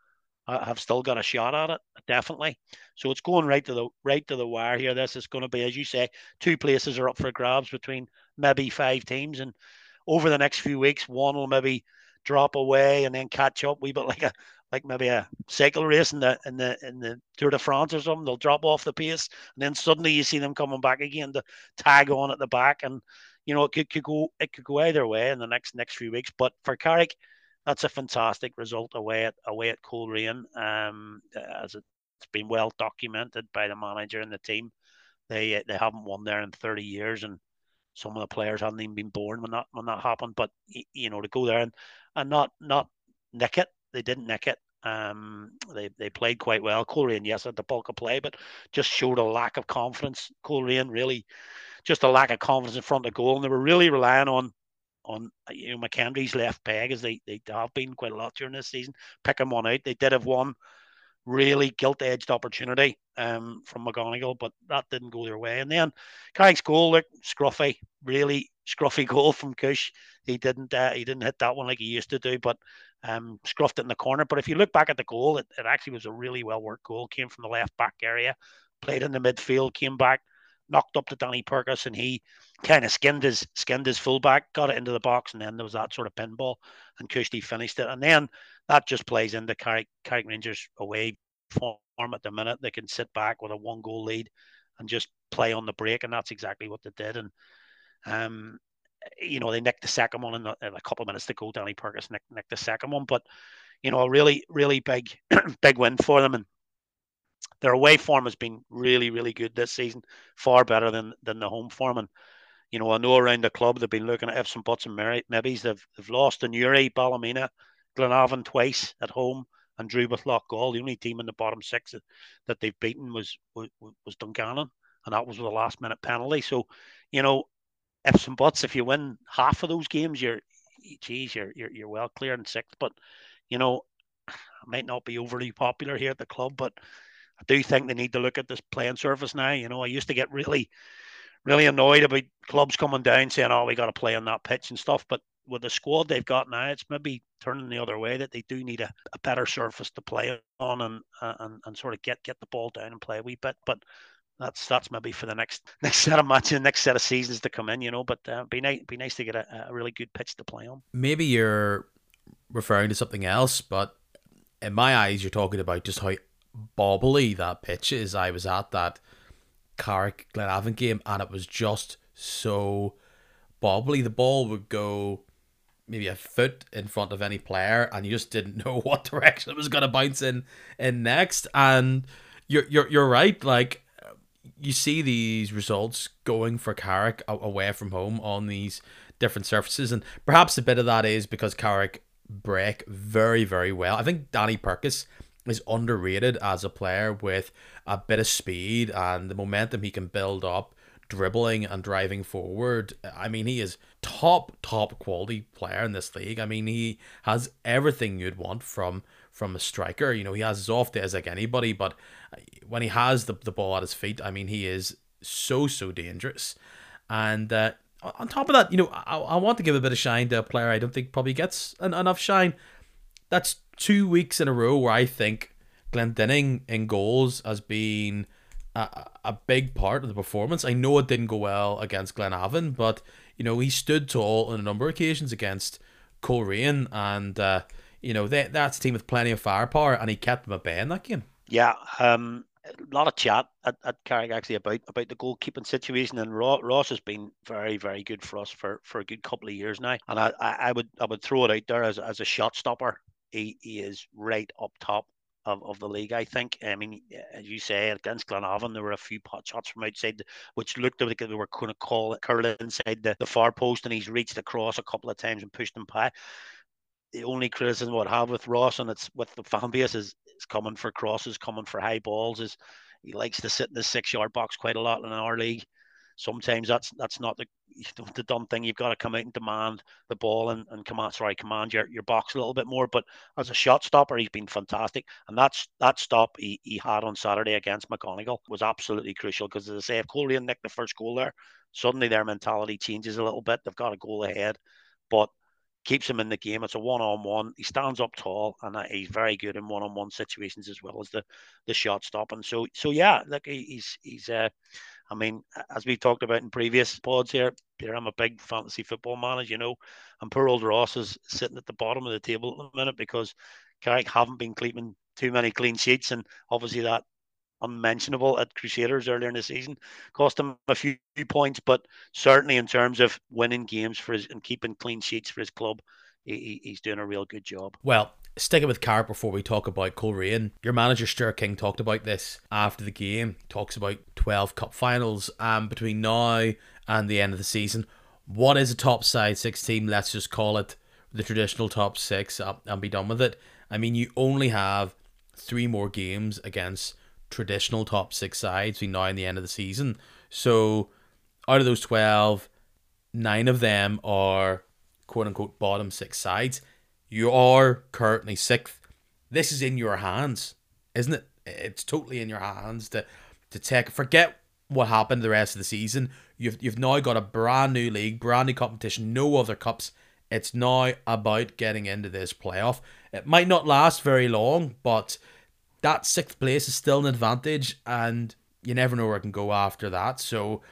I, have still got a shot at it, definitely. So it's going right to the right to the wire here. This is going to be, as you say, two places are up for grabs between maybe five teams, and over the next few weeks, one will maybe drop away and then catch up. We but like a like maybe a cycle race in the in the in the Tour de France or something. They'll drop off the pace, and then suddenly you see them coming back again to tag on at the back, and you know it could, could go it could go either way in the next next few weeks. But for Carrick that's a fantastic result away at away at Coleraine. Um, as it's been well documented by the manager and the team, they they haven't won there in 30 years, and some of the players hadn't even been born when that when that happened. But you know to go there and and not not nick it, they didn't nick it. Um, they they played quite well. Coleraine, yes, had the bulk of play, but just showed a lack of confidence. Coleraine really just a lack of confidence in front of goal, and they were really relying on on you know McKendry's left peg as they, they have been quite a lot during this season, picking one out. They did have one really gilt edged opportunity um, from McGonigle, but that didn't go their way. And then Carrick's goal looked scruffy, really scruffy goal from Kush. He didn't uh, he didn't hit that one like he used to do, but um, scruffed it in the corner. But if you look back at the goal, it, it actually was a really well worked goal. Came from the left back area, played in the midfield, came back, knocked up to Danny Purkis, and he kind of skinned his skinned his fullback, got it into the box, and then there was that sort of pinball, and Kushti finished it. And then that just plays into Carrick, Carrick Rangers away form at the minute. They can sit back with a one goal lead and just play on the break, and that's exactly what they did. And um, you know, they nicked the second one in, the, in a couple of minutes to go. Danny Purkis nicked, nicked the second one, but you know, a really, really big, big win for them. And their away form has been really, really good this season, far better than than the home form. And you know, I know around the club they've been looking at ifs and buts and maybes. They've they've lost to Newry, Ballymena, Glenavon twice at home, and drew with Lock Loughgall. The only team in the bottom six that, that they've beaten was was, was Dungannon, and that was with a last minute penalty. So, you know, ifs and buts. If you win half of those games, you're geez, you're you're, you're well clear in sixth. But you know, I might not be overly popular here at the club, but I do think they need to look at this playing surface now. You know, I used to get really, really annoyed about clubs coming down saying, "Oh, we got to play on that pitch and stuff." But with the squad they've got now, it's maybe turning the other way that they do need a, a better surface to play on and, and and sort of get get the ball down and play a wee bit. But that's that's maybe for the next next set of matches, the next set of seasons to come in, you know. But uh, be nice, be nice to get a, a really good pitch to play on. Maybe you're referring to something else, but in my eyes, you're talking about just how bobbly that pitch is. I was at that Carrick Glenavon game and it was just so bobbly. The ball would go maybe a foot in front of any player and you just didn't know what direction it was going to bounce in in next and you're you're you're right like you see these results going for Carrick away from home on these different surfaces and perhaps a bit of that is because Carrick break very very well. I think Danny Purkis is underrated as a player with a bit of speed and the momentum he can build up dribbling and driving forward. I mean, he is top top quality player in this league. I mean, he has everything you'd want from from a striker. You know, he has his off days like anybody, but when he has the, the ball at his feet, I mean, he is so so dangerous. And uh, on top of that, you know, I, I want to give a bit of shine to a player I don't think probably gets an, enough shine. That's two weeks in a row where I think Glendinning in goals has been a, a big part of the performance. I know it didn't go well against Glenavon, but you know he stood tall on a number of occasions against Coleraine, and uh, you know they, that's a team with plenty of firepower, and he kept them at bay in that game. Yeah, um, a lot of chat at, at Carrick actually about about the goalkeeping situation, and Ross has been very very good for us for, for a good couple of years now, and I, I would I would throw it out there as, as a shot stopper he, he is right up top of, of the league, I think. I mean, as you say, against Glenavon, there were a few pot shots from outside, which looked like they were going to call it curl inside the, the far post, and he's reached across a couple of times and pushed them by. The only criticism I would have with Ross and it's with the fan base is, is coming for crosses, coming for high balls. Is he likes to sit in the six yard box quite a lot in our league. Sometimes that's that's not the the dumb thing. You've got to come out and demand the ball and, and command sorry command your, your box a little bit more. But as a shot stopper, he's been fantastic. And that's that stop he, he had on Saturday against McGonigle was absolutely crucial because as I say, if Coleraine nicked the first goal there, suddenly their mentality changes a little bit. They've got a goal ahead, but keeps him in the game. It's a one-on-one. He stands up tall, and he's very good in one-on-one situations as well as the the shot stopping. So so yeah, look, he's he's. Uh, I mean, as we talked about in previous pods here, Peter, I'm a big fantasy football man, as you know, and poor old Ross is sitting at the bottom of the table at the minute because Carrick haven't been keeping too many clean sheets, and obviously that unmentionable at Crusaders earlier in the season. Cost him a few points, but certainly in terms of winning games for his and keeping clean sheets for his club, he, he's doing a real good job. Well, sticking with Carrick before we talk about Coleraine, your manager Stuart King talked about this after the game. Talks about 12 cup finals um, between now and the end of the season. What is a top side six team? Let's just call it the traditional top six uh, and be done with it. I mean, you only have three more games against traditional top six sides between now and the end of the season. So out of those 12, nine of them are quote unquote bottom six sides. You are currently sixth. This is in your hands, isn't it? It's totally in your hands to to take forget what happened the rest of the season. You've you've now got a brand new league, brand new competition, no other cups. It's now about getting into this playoff. It might not last very long, but that sixth place is still an advantage, and you never know where it can go after that. So,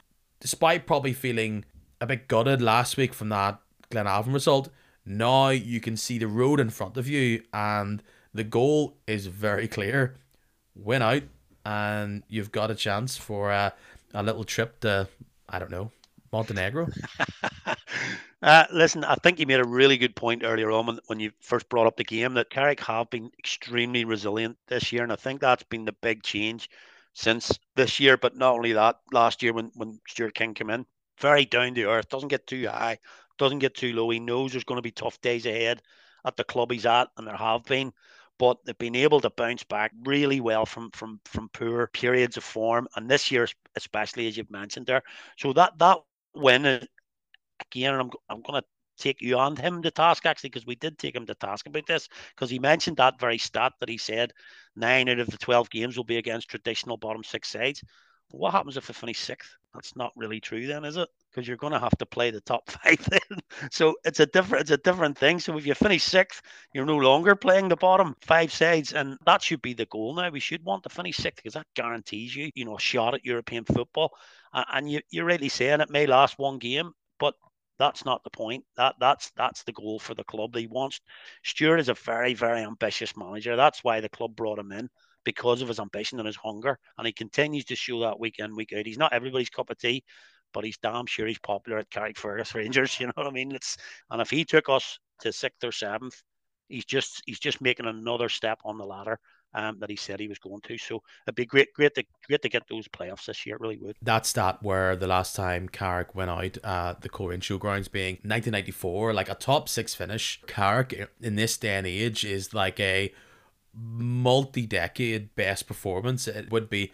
despite probably feeling a bit gutted last week from that Glenavon result, now you can see the road in front of you, and the goal is very clear: win out, and you've got a chance for a, a little trip to I don't know Montenegro. Uh, listen, I think you made a really good point earlier on when, when you first brought up the game that Carrick have been extremely resilient this year, and I think that's been the big change since this year. But not only that, last year when when Stuart King came in, very down to earth, doesn't get too high, doesn't get too low. He knows there's going to be tough days ahead at the club he's at, and there have been. But they've been able to bounce back really well from from from poor periods of form, and this year especially as you've mentioned there. So that that win uh, again, I'm I'm going to take you on him to task actually because we did take him to task about this because he mentioned that very stat that he said nine out of the 12 games will be against traditional bottom six sides. What happens if they finish sixth? That's not really true then is it? Because you're going to have to play the top five then. So it's a different it's a different thing. So if you finish sixth you're no longer playing the bottom five sides and that should be the goal now. We should want to finish sixth because that guarantees you you know a shot at european football and you, you're really saying it may last one game but that's not the point. That that's that's the goal for the club. He wants Stuart is a very very ambitious manager. That's why the club brought him in because of his ambition and his hunger, and he continues to show that week in week out. He's not everybody's cup of tea, but he's damn sure he's popular at Carrickfergus Rangers. You know what I mean? It's and if he took us to sixth or seventh, he's just he's just making another step on the ladder um, that he said he was going to. So it'd be great, great to great to get those playoffs this year. It really would. That's that where the last time Carrick went out at the Coleraine Showgrounds being 1994, like a top six finish. Carrick in this day and age is like a multi-decade best performance. It would be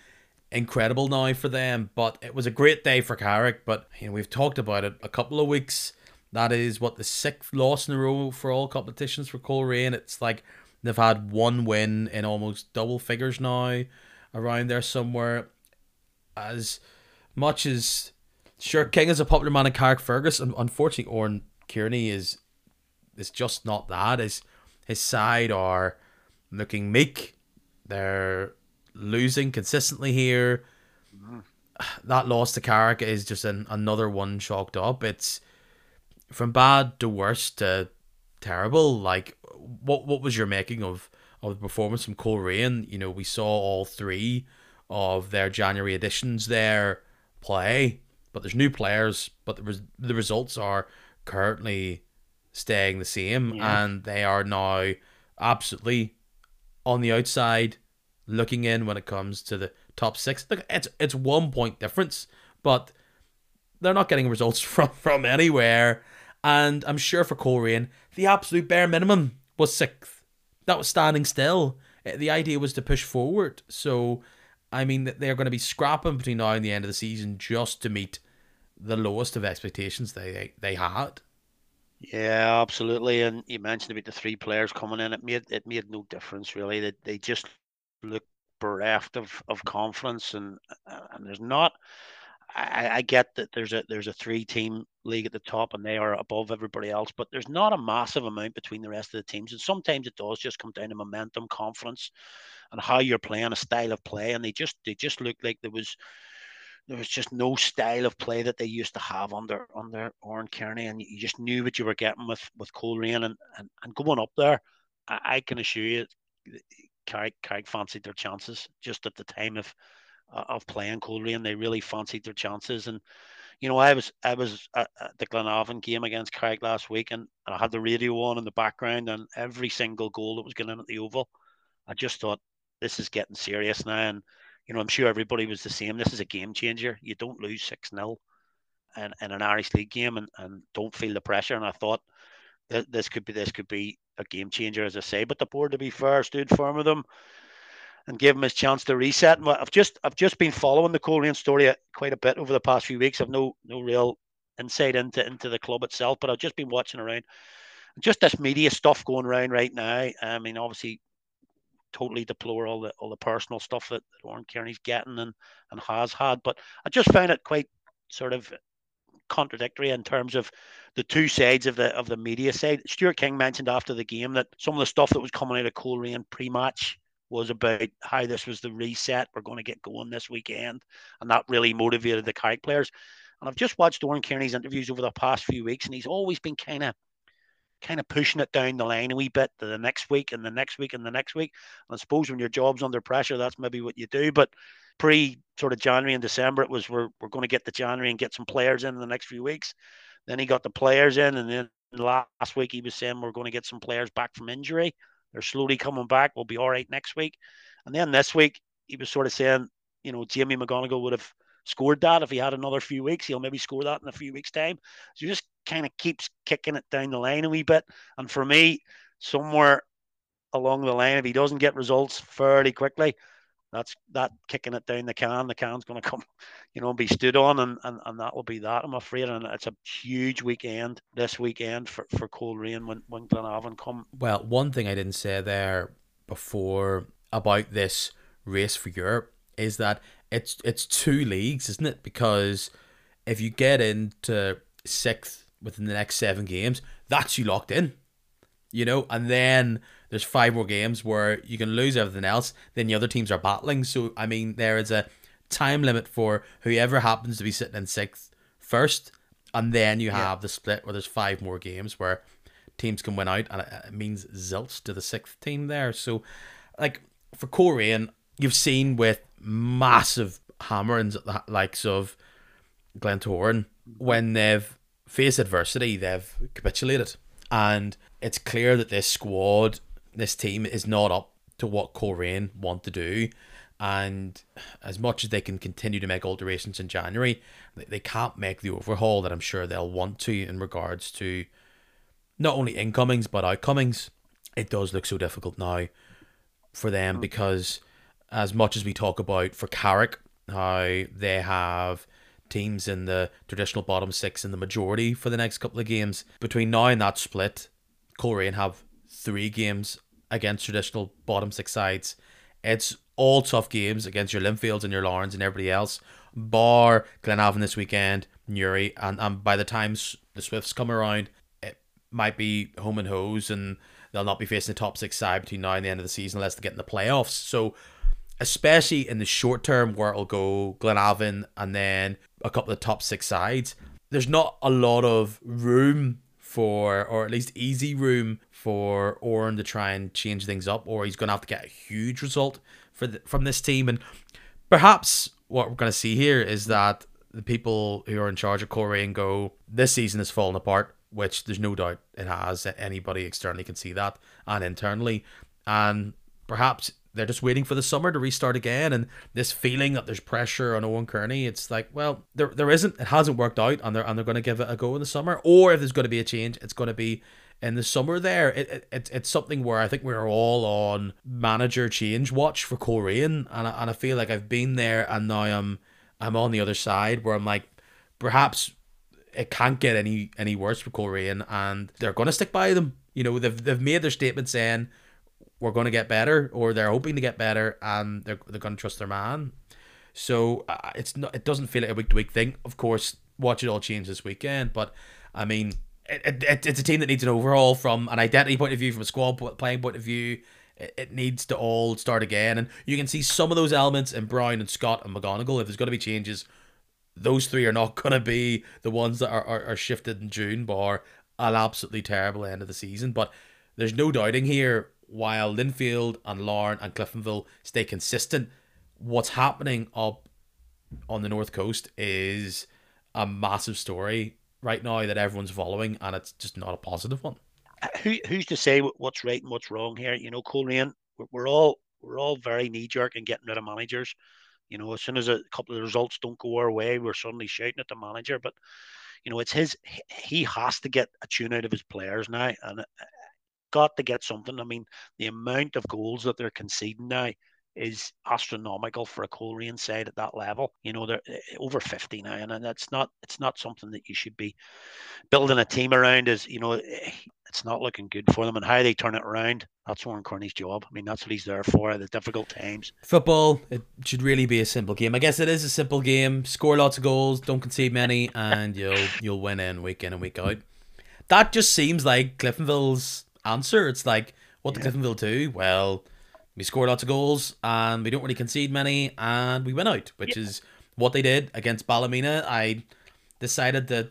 incredible now for them, but it was a great day for Carrick. But you know we've talked about it a couple of weeks. That is what the sixth loss in a row for all competitions for Coleraine. It's like They've had one win in almost double figures now, around there somewhere. As much as sure King is a popular man in Carrickfergus, unfortunately Oran Kearney is is just not that. His his side are looking meek. They're losing consistently here. That loss to Carrick is just an, another one chalked up. It's from bad to worse to terrible. Like what what was your making of of the performance from Coleraine? You know, we saw all three of their January editions there play, but there's new players, but the res- the results are currently staying the same, yeah. and they are now absolutely on the outside looking in when it comes to the top six. Look, it's it's one point difference, but they're not getting results from from anywhere, And I'm sure for Coleraine, the absolute bare minimum was sixth. That was standing still. Eh, the idea was to push forward. So, I mean, they're going to be scrapping between now and the end of the season just to meet the lowest of expectations they they had. Yeah, absolutely. And you mentioned about the three players coming in. It made it made no difference really. They they just looked bereft of, of confidence, and and there's not. I, I get that there's a there's a three team league at the top and they are above everybody else, but there's not a massive amount between the rest of the teams. And sometimes it does just come down to momentum, confidence, and how you're playing a style of play. And they just they just looked like there was there was just no style of play that they used to have under under Oran Kearney, and you just knew what you were getting with with Coleraine and, and, and going up there. I, I can assure you, Carrick, Carrick fancied their chances just at the time of of playing Coleraine. They really fancied their chances. And you know, I was I was at, the Glenavon game against Craig last week, and I had the radio on in the background, and every single goal that was going in at the Oval, I just thought this is getting serious now. And you know, I'm sure everybody was the same. This is a game changer. You don't lose six 0 in, in an Irish League game and, and don't feel the pressure. And I thought this could be this could be a game changer, as I say. But the board, to be fair, stood firm with them and give him his chance to reset. And I've just I've just been following the Coleraine story quite a bit over the past few weeks. I've no no real insight into into the club itself, but I've just been watching around. Just this media stuff going around right now. I mean, obviously, totally deplore all the all the personal stuff that, that Oran Kearney's getting and and has had, but I just found it quite sort of contradictory in terms of the two sides of the of the media side. Stuart King mentioned after the game that some of the stuff that was coming out of Coleraine pre-match was about how this was the reset. We're going to get going this weekend, and that really motivated the Carrick players. And I've just watched Oran Kearney's interviews over the past few weeks, and he's always been kind of kind of pushing it down the line a wee bit to the next week and the next week and the next week. And I suppose when your job's under pressure, that's maybe what you do. But pre sort of January and December, it was we're, we're going to get the January and get some players in, in the next few weeks. Then he got the players in, and then last week he was saying we're going to get some players back from injury. They're slowly coming back. We'll be all right next week. And then this week, he was sort of saying, you know, Jamie McGonigle would have scored that if he had another few weeks. He'll maybe score that in a few weeks' time. So he just kind of keeps kicking it down the line a wee bit. And for me, somewhere along the line, if he doesn't get results fairly quickly, that's that kicking it down the can. The can's going to come, you know, be stood on, and, and, and that will be that. I'm afraid, and it's a huge weekend this weekend for for Coleraine when when Glenavon come. Well, one thing I didn't say there before about this race for Europe is that it's it's two leagues, isn't it? Because if you get into sixth within the next seven games, that's you locked in. You know, and then there's five more games where you can lose everything else. Then the other teams are battling. So I mean, there is a time limit for whoever happens to be sitting in sixth first, and then you have yeah. the split where there's five more games where teams can win out, and it means zilch to the sixth team there. So, like for Coleraine, you've seen with massive hammerings at the likes of Glentoran when they've faced adversity, they've capitulated, and it's clear that this squad this team is not up to what Coleraine want to do. And as much as they can continue to make alterations in January, they can't make the overhaul that I'm sure they'll want to in regards to not only incomings but outcomings. It does look so difficult now for them mm. because, as much as we talk about for Carrick, how they have teams in the traditional bottom six in the majority for the next couple of games, between now and that split, Coleraine have three games against traditional bottom six sides. It's all tough games against your Linfields and your Larnes and everybody else, bar Glenavon this weekend, Newry, and, and by the time the Swifts come around, it might be home and hose, and they'll not be facing the top six side between now and the end of the season unless they get in the playoffs. So, especially in the short term, where it'll go Glenavon and then a couple of top six sides, there's not a lot of room for, or at least easy room for Oran to try and change things up, or he's going to have to get a huge result for the, from this team. And perhaps what we're going to see here is that the people who are in charge of Coleraine go, this season has fallen apart, which there's no doubt it has. Anybody externally can see that, and internally. And perhaps they're just waiting for the summer to restart again. And this feeling that there's pressure on Oran Kearney, it's like, well, there there isn't. It hasn't worked out, and they're and they're going to give it a go in the summer. Or if there's going to be a change, it's going to be in the summer. There, it, it, it's something where I think we're all on manager change watch for Coleraine, and I, and I feel like I've been there, and now I'm I'm on the other side where I'm like, perhaps it can't get any any worse for Coleraine, and they're going to stick by them. You know, they've they've made their statement saying we're going to get better, or they're hoping to get better, and they're they're going to trust their man. So uh, it's not. It doesn't feel like a week to week thing. Of course, watch it all change this weekend, but I mean, it, it, it's a team that needs an overhaul from an identity point of view, from a squad playing point of view. It, needs to all start again, and you can see some of those elements in Brown and Scott and McGonigle. If there's going to be changes, those three are not going to be the ones that are, are, are shifted in June, bar an absolutely terrible end of the season. But there's no doubting here, while Linfield and Larne and Cliftonville stay consistent, what's happening up on the North Coast is a massive story right now that everyone's following, and it's just not a positive one. Who, who's to say what's right and what's wrong here? You know, Coleraine, we're all we're all very knee jerk in getting rid of managers. You know, as soon as a couple of results don't go our way, we're suddenly shouting at the manager. But you know, it's his. He has to get a tune out of his players now, and uh, got to get something. I mean, the amount of goals that they're conceding now is astronomical for a Coleraine side at that level. You know, they're eh, over 50 now, and that's not it's not something that you should be building a team around. Is you know, eh, it's not looking good for them, and how they turn it around. That's Oran Kearney's job. I mean, that's what he's there for. The difficult times. Football, it should really be a simple game. I guess it is a simple game. Score lots of goals, don't concede many, and you'll you'll win in week in and week out. That just seems like Cliftonville's answer. It's like, what yeah. did Cliftonville do? Well we score lots of goals and we don't really concede many and we win out, which is what they did against Ballymena. I decided to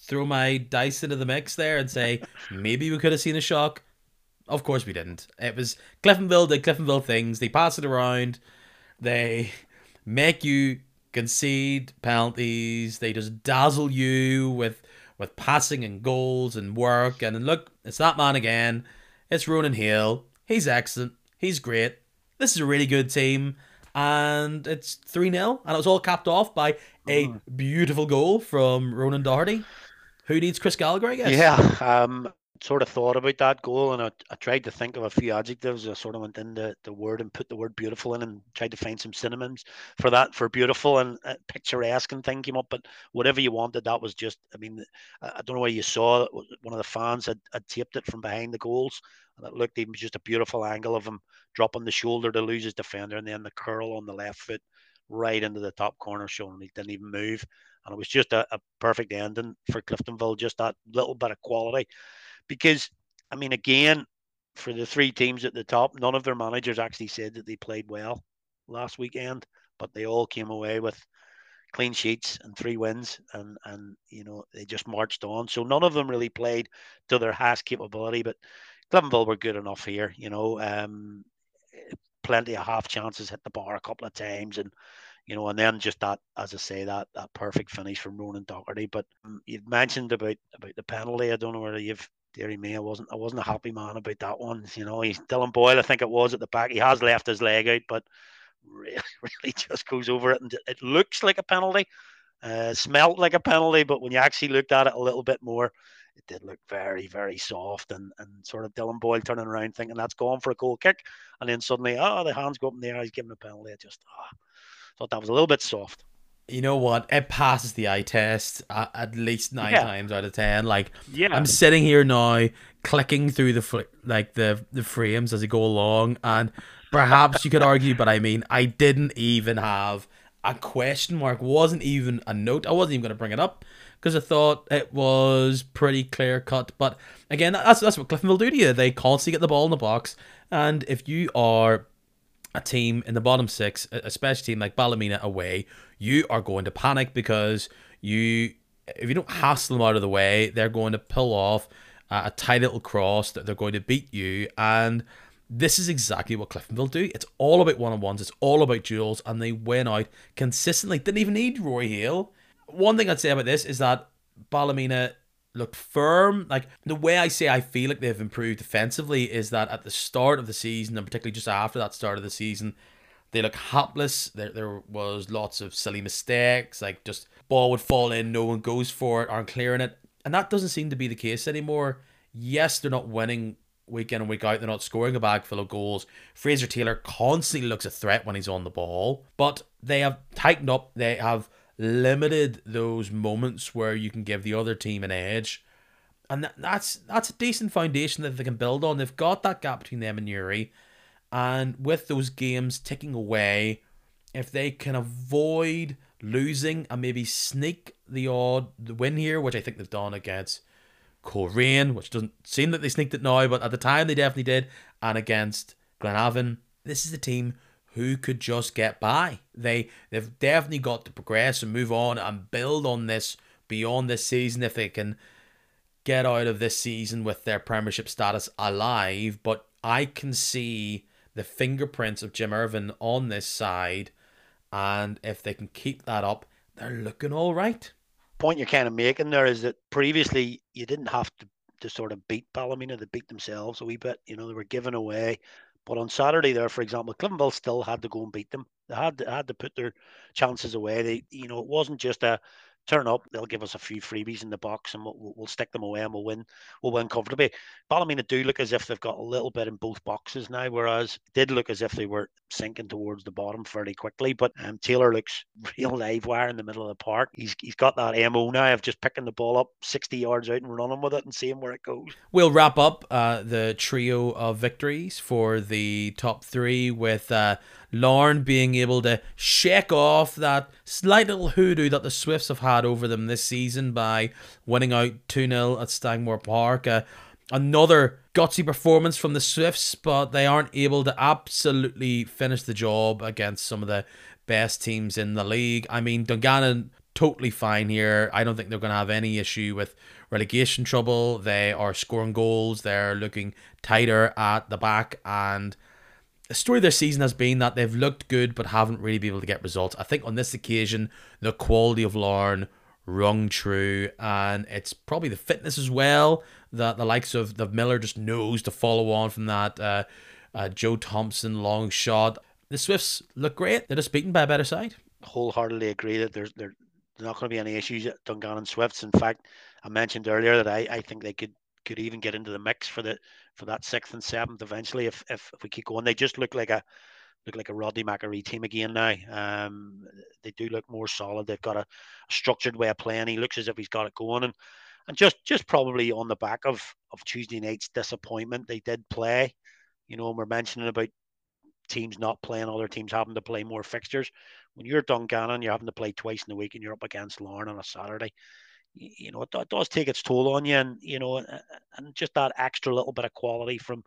throw my dice into the mix there and say maybe we could have seen a shock. Of course we didn't. It was Cliftonville did Cliftonville things. They pass it around. They make you concede penalties. They just dazzle you with with passing and goals and work. And look, it's that man again. It's Ronan Hale. He's excellent. He's great. This is a really good team. And it's 3 0. And it was all capped off by a mm. beautiful goal from Ronan Doherty. Who needs Chris Gallagher, I guess? Yeah. Um, sort of thought about that goal and I, I tried to think of a few adjectives. I sort of went in the, word and put the word beautiful in and tried to find some synonyms for that, for beautiful and uh, picturesque and thing came up. But whatever you wanted, that was just, I mean, I, don't know where you saw One of the fans had, had taped it from behind the goals and it looked even just a beautiful angle of him dropping the shoulder to lose his defender and then the curl on the left foot right into the top corner, showing he didn't even move. And it was just a, a perfect ending for Cliftonville, just that little bit of quality. Because, I mean, again, for the three teams at the top, none of their managers actually said that they played well last weekend, but they all came away with clean sheets and three wins and and you know they just marched on so none of them really played to their highest capability but Cliftonville were good enough here, you know. Um, plenty of half chances hit the bar a couple of times, and you know, and then just that, as I say, that that perfect finish from Ronan Doherty. But um, you've mentioned about about the penalty. I don't know whether you've dearie me, I wasn't I wasn't a happy man about that one. You know, he's Dylan Boyle, I think it was at the back. He has left his leg out, but really, really just goes over it, and it looks like a penalty. Uh, smelt like a penalty, but when you actually looked at it a little bit more, it did look very, very soft and, and sort of Dylan Boyle turning around thinking that's gone for a goal kick. And then suddenly, oh, the hands go up in the air, he's giving a penalty. I just oh, thought that was a little bit soft. You know what? It passes the eye test at, at least nine yeah. times out of ten. Like, yeah. I'm sitting here now, clicking through the fl- like the the frames as I go along, and perhaps you could argue, but I mean, I didn't even have a question mark. wasn't even a note. I wasn't even going to bring it up because I thought it was pretty clear cut. But again, that's that's what Cliftonville do to you. They constantly get the ball in the box, and if you are a team in the bottom six, a special team like Ballymena away, you are going to panic because you if you don't hassle them out of the way, they're going to pull off a tight little cross that they're going to beat you and this is exactly what Cliftonville do. It's all about one on ones, it's all about duels, and they win out consistently. Didn't even need Roy Hale one thing I'd say about this is that Ballymena looked firm. Like the way I say I feel like they've improved defensively is that at the start of the season, and particularly just after that start of the season, they look hapless. There, there was lots of silly mistakes, like just ball would fall in, no one goes for it, aren't clearing it, and that doesn't seem to be the case anymore. Yes, they're not winning week in and week out. They're not scoring a bag full of goals. Fraser Taylor constantly looks a threat when he's on the ball, but they have tightened up. They have limited those moments where you can give the other team an edge. And that, that's that's a decent foundation that they can build on. They've got that gap between them and Newry. And with those games ticking away, if they can avoid losing and maybe sneak the odd win here, which I think they've done against Coleraine, which doesn't seem that they sneaked it now, but at the time they definitely did, and against Glenavon, this is a team who could just get by. They they've definitely got to progress and move on and build on this beyond this season if they can get out of this season with their premiership status alive. But I can see the fingerprints of Jim Irvine on this side, and if they can keep that up, they're looking all right. Point you're kind of making there is that previously you didn't have to to sort of beat Ballymena, they beat themselves a wee bit. You know, they were given away but on Saturday, there, for example, Cliftonville still had to go and beat them. They had to, had to put their chances away. They, you know, it wasn't just a turn up, they'll give us a few freebies in the box, and we'll, we'll stick them away, and we'll win. We'll win comfortably. Ballymena do look as if they've got a little bit in both boxes now, whereas did look as if they were sinking towards the bottom fairly quickly. But um, Taylor looks real live wire in the middle of the park. He's he's got that mo now of just picking the ball up sixty yards out and running with it and seeing where it goes. We'll wrap up uh, the trio of victories for the top three with. Uh, being able to shake off that slight little hoodoo that the Swifts have had over them this season by winning out 2 0 at Stangmore Park. Uh, another gutsy performance from the Swifts, but they aren't able to absolutely finish the job against some of the best teams in the league. I mean, Dungannon totally fine here. I don't think they're going to have any issue with relegation trouble. They are scoring goals, they're looking tighter at the back, and the story of their season has been that they've looked good but haven't really been able to get results. I think on this occasion, the quality of Larne rung true, and it's probably the fitness as well that the likes of the Millar just knows to follow on from that. Uh, uh, Joe Thompson long shot. The Swifts look great. They're just beaten by a better side. Wholeheartedly agree that there's there's not going to be any issues at Dungannon Swifts. In fact, I mentioned earlier that I, I think they could could even get into the mix for the for that sixth and seventh eventually if, if, if we keep going. They just look like a look like a Rodney McAree team again now. Um, they do look more solid. They've got a, structured way of playing. He looks as if he's got it going, and and just just probably on the back of of Tuesday night's disappointment, they did play. You know, we're mentioning about teams not playing, other teams having to play more fixtures. When you're Dungannon, you're having to play twice in the week, and you're up against Larne on a Saturday you know, it, it, does take its toll on you, and you know, and just that extra little bit of quality from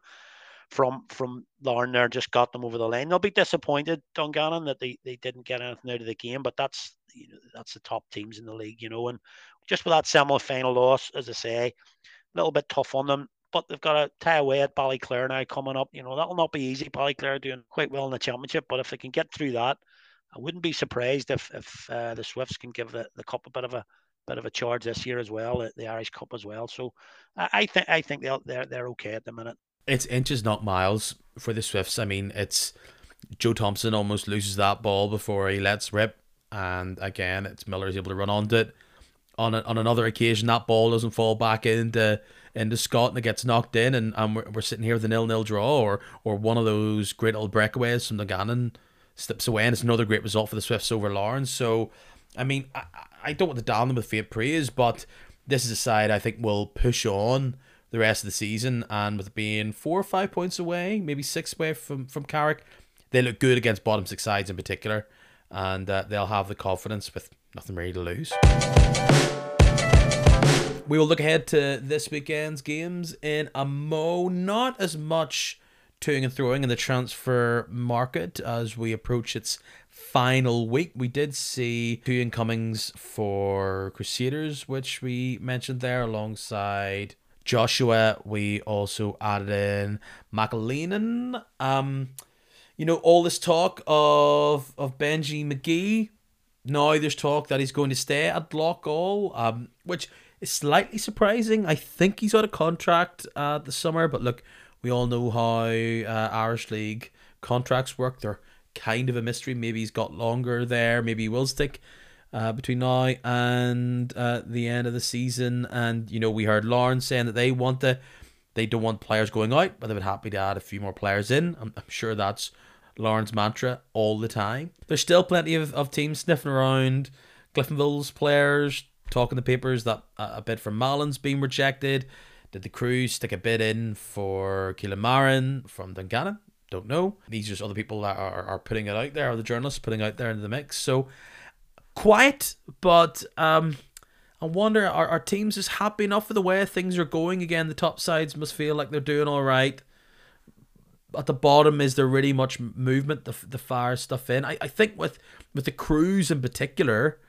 from from Larne there just got them over the line. They'll be disappointed, Dungannon, that they, they didn't get anything out of the game, but that's you know that's the top teams in the league, you know, and just with that semi-final loss, as I say, a little bit tough on them. But they've got to tie away at Ballyclare now coming up. You know, that'll not be easy. Ballyclare doing quite well in the championship, but if they can get through that, I wouldn't be surprised if if uh, the Swifts can give the, the cup a bit of a bit of a charge this year as well, at the Irish Cup as well. So I, I think I think they're they're they're okay at the minute. It's inches, not miles, for the Swifts. I mean, it's Joe Thompson almost loses that ball before he lets rip, and again, it's Millar's able to run onto it. On a, on another occasion, that ball doesn't fall back into into Scott and it gets knocked in, and, and we're, we're sitting here with a nil nil draw, or or one of those great old breakaways from the Gannon slips away, and it's another great result for the Swifts over Lawrence. So, I mean, I, I don't want to down them with faint praise, but this is a side I think will push on the rest of the season. And with being four or five points away, maybe six away from from Carrick, they look good against bottom six sides in particular, and uh, they'll have the confidence with nothing really to lose. We will look ahead to this weekend's games in a mo. Not as much toing and throwing in the transfer market as we approach its final week. We did see two incomings for Crusaders, which we mentioned there alongside Joshua. We also added in McAleenan. Um, you know, all this talk of of Benji McGee now there's talk that he's going to stay at Loughgall, um, which is slightly surprising. I think he's out of contract uh, this summer, but look, we all know how uh, Irish League contracts work. They're kind of a mystery. Maybe he's got longer there. Maybe he will stick uh, between now and uh, the end of the season. And you know, we heard Lawrence saying that they want to, they don't want players going out, but they would happy to add a few more players in. I'm, I'm sure that's Lawrence mantra all the time. There's still plenty of, of teams sniffing around. Cliftonville's players talking the papers that a bid from Malins being rejected. Did the Crues stick a bid in for Keelan from Dungannon? Don't know. These are just other people that are, are putting it out there, the journalists putting out there into the mix. So quiet, but um, I wonder are, are teams just happy enough with the way things are going? Again, the top sides must feel like they're doing all right. At the bottom, is there really much movement the the fire stuff in? I, I think with with the Crues in particular,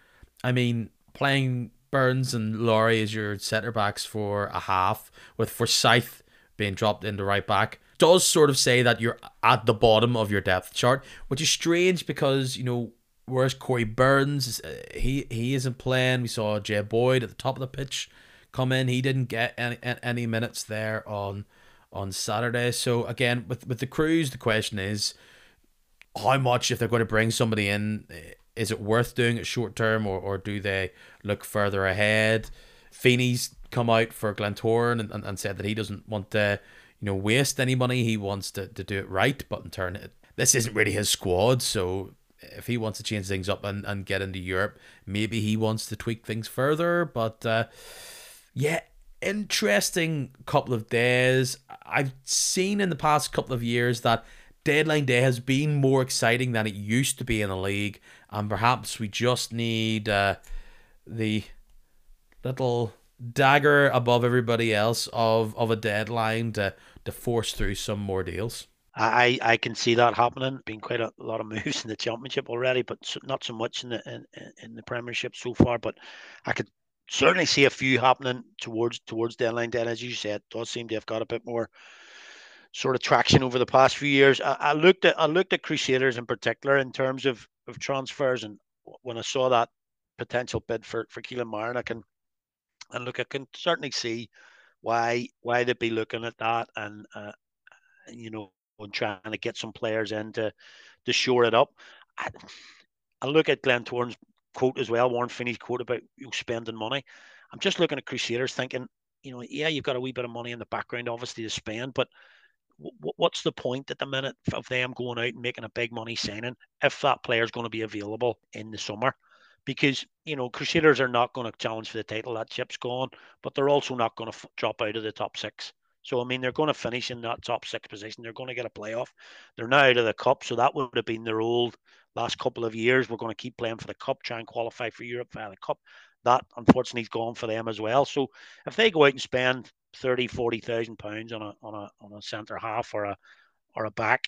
I mean playing Burns and Lowry as your centre backs for a half, with Forsyth being dropped into right back does sort of say that you're at the bottom of your depth chart, which is strange because you know whereas Corey Burns uh, he he isn't playing. We saw Jay Boyd at the top of the pitch come in. He didn't get any any minutes there on on Saturday. So again, with with the Crues, the question is how much if they're going to bring somebody in, is it worth doing it short term or, or do they look further ahead? Feeney's come out for Glentoran and, and, and said that he doesn't want to you know, waste any money. He wants to, to do it right, but in turn, it, this isn't really his squad. So if he wants to change things up and, and get into Europe, maybe he wants to tweak things further. But uh, yeah, interesting couple of days. I've seen in the past couple of years that deadline day has been more exciting than it used to be in the league, and perhaps we just need uh, the little dagger above everybody else of of a deadline to to force through some more deals. I, I can see that happening. Been quite a, lot of moves in the championship already, but not so much in the in, in the Premiership so far. But I could certainly see a few happening towards towards deadline day. As you said, does seem to have got a bit more sort of traction over the past few years. I, I looked at I looked at Crusaders in particular in terms of of transfers, and when I saw that potential bid for for Keelan Marin, I can and look, I can certainly see why why they'd be looking at that and uh, you know and trying to get some players in to to shore it up. I, I look at Glentoran's quote as well, Warren Feeney's quote about you spending money. I'm just looking at Crusaders thinking, you know, yeah, you've got a wee bit of money in the background, obviously, to spend, but w- what's the point at the minute of them going out and making a big money signing if that player's going to be available in the summer? Because you know Crusaders are not going to challenge for the title. That chip's gone, but they're also not going to f- drop out of the top six. So I mean, they're going to finish in that top six position. They're going to get a playoff. They're now out of the cup, so that would have been their old last couple of years. We're going to keep playing for the cup, try and qualify for Europe via the cup. That unfortunately is gone for them as well. So if they go out and spend 30, 40,000 pounds on a on a on a centre half or a or a back,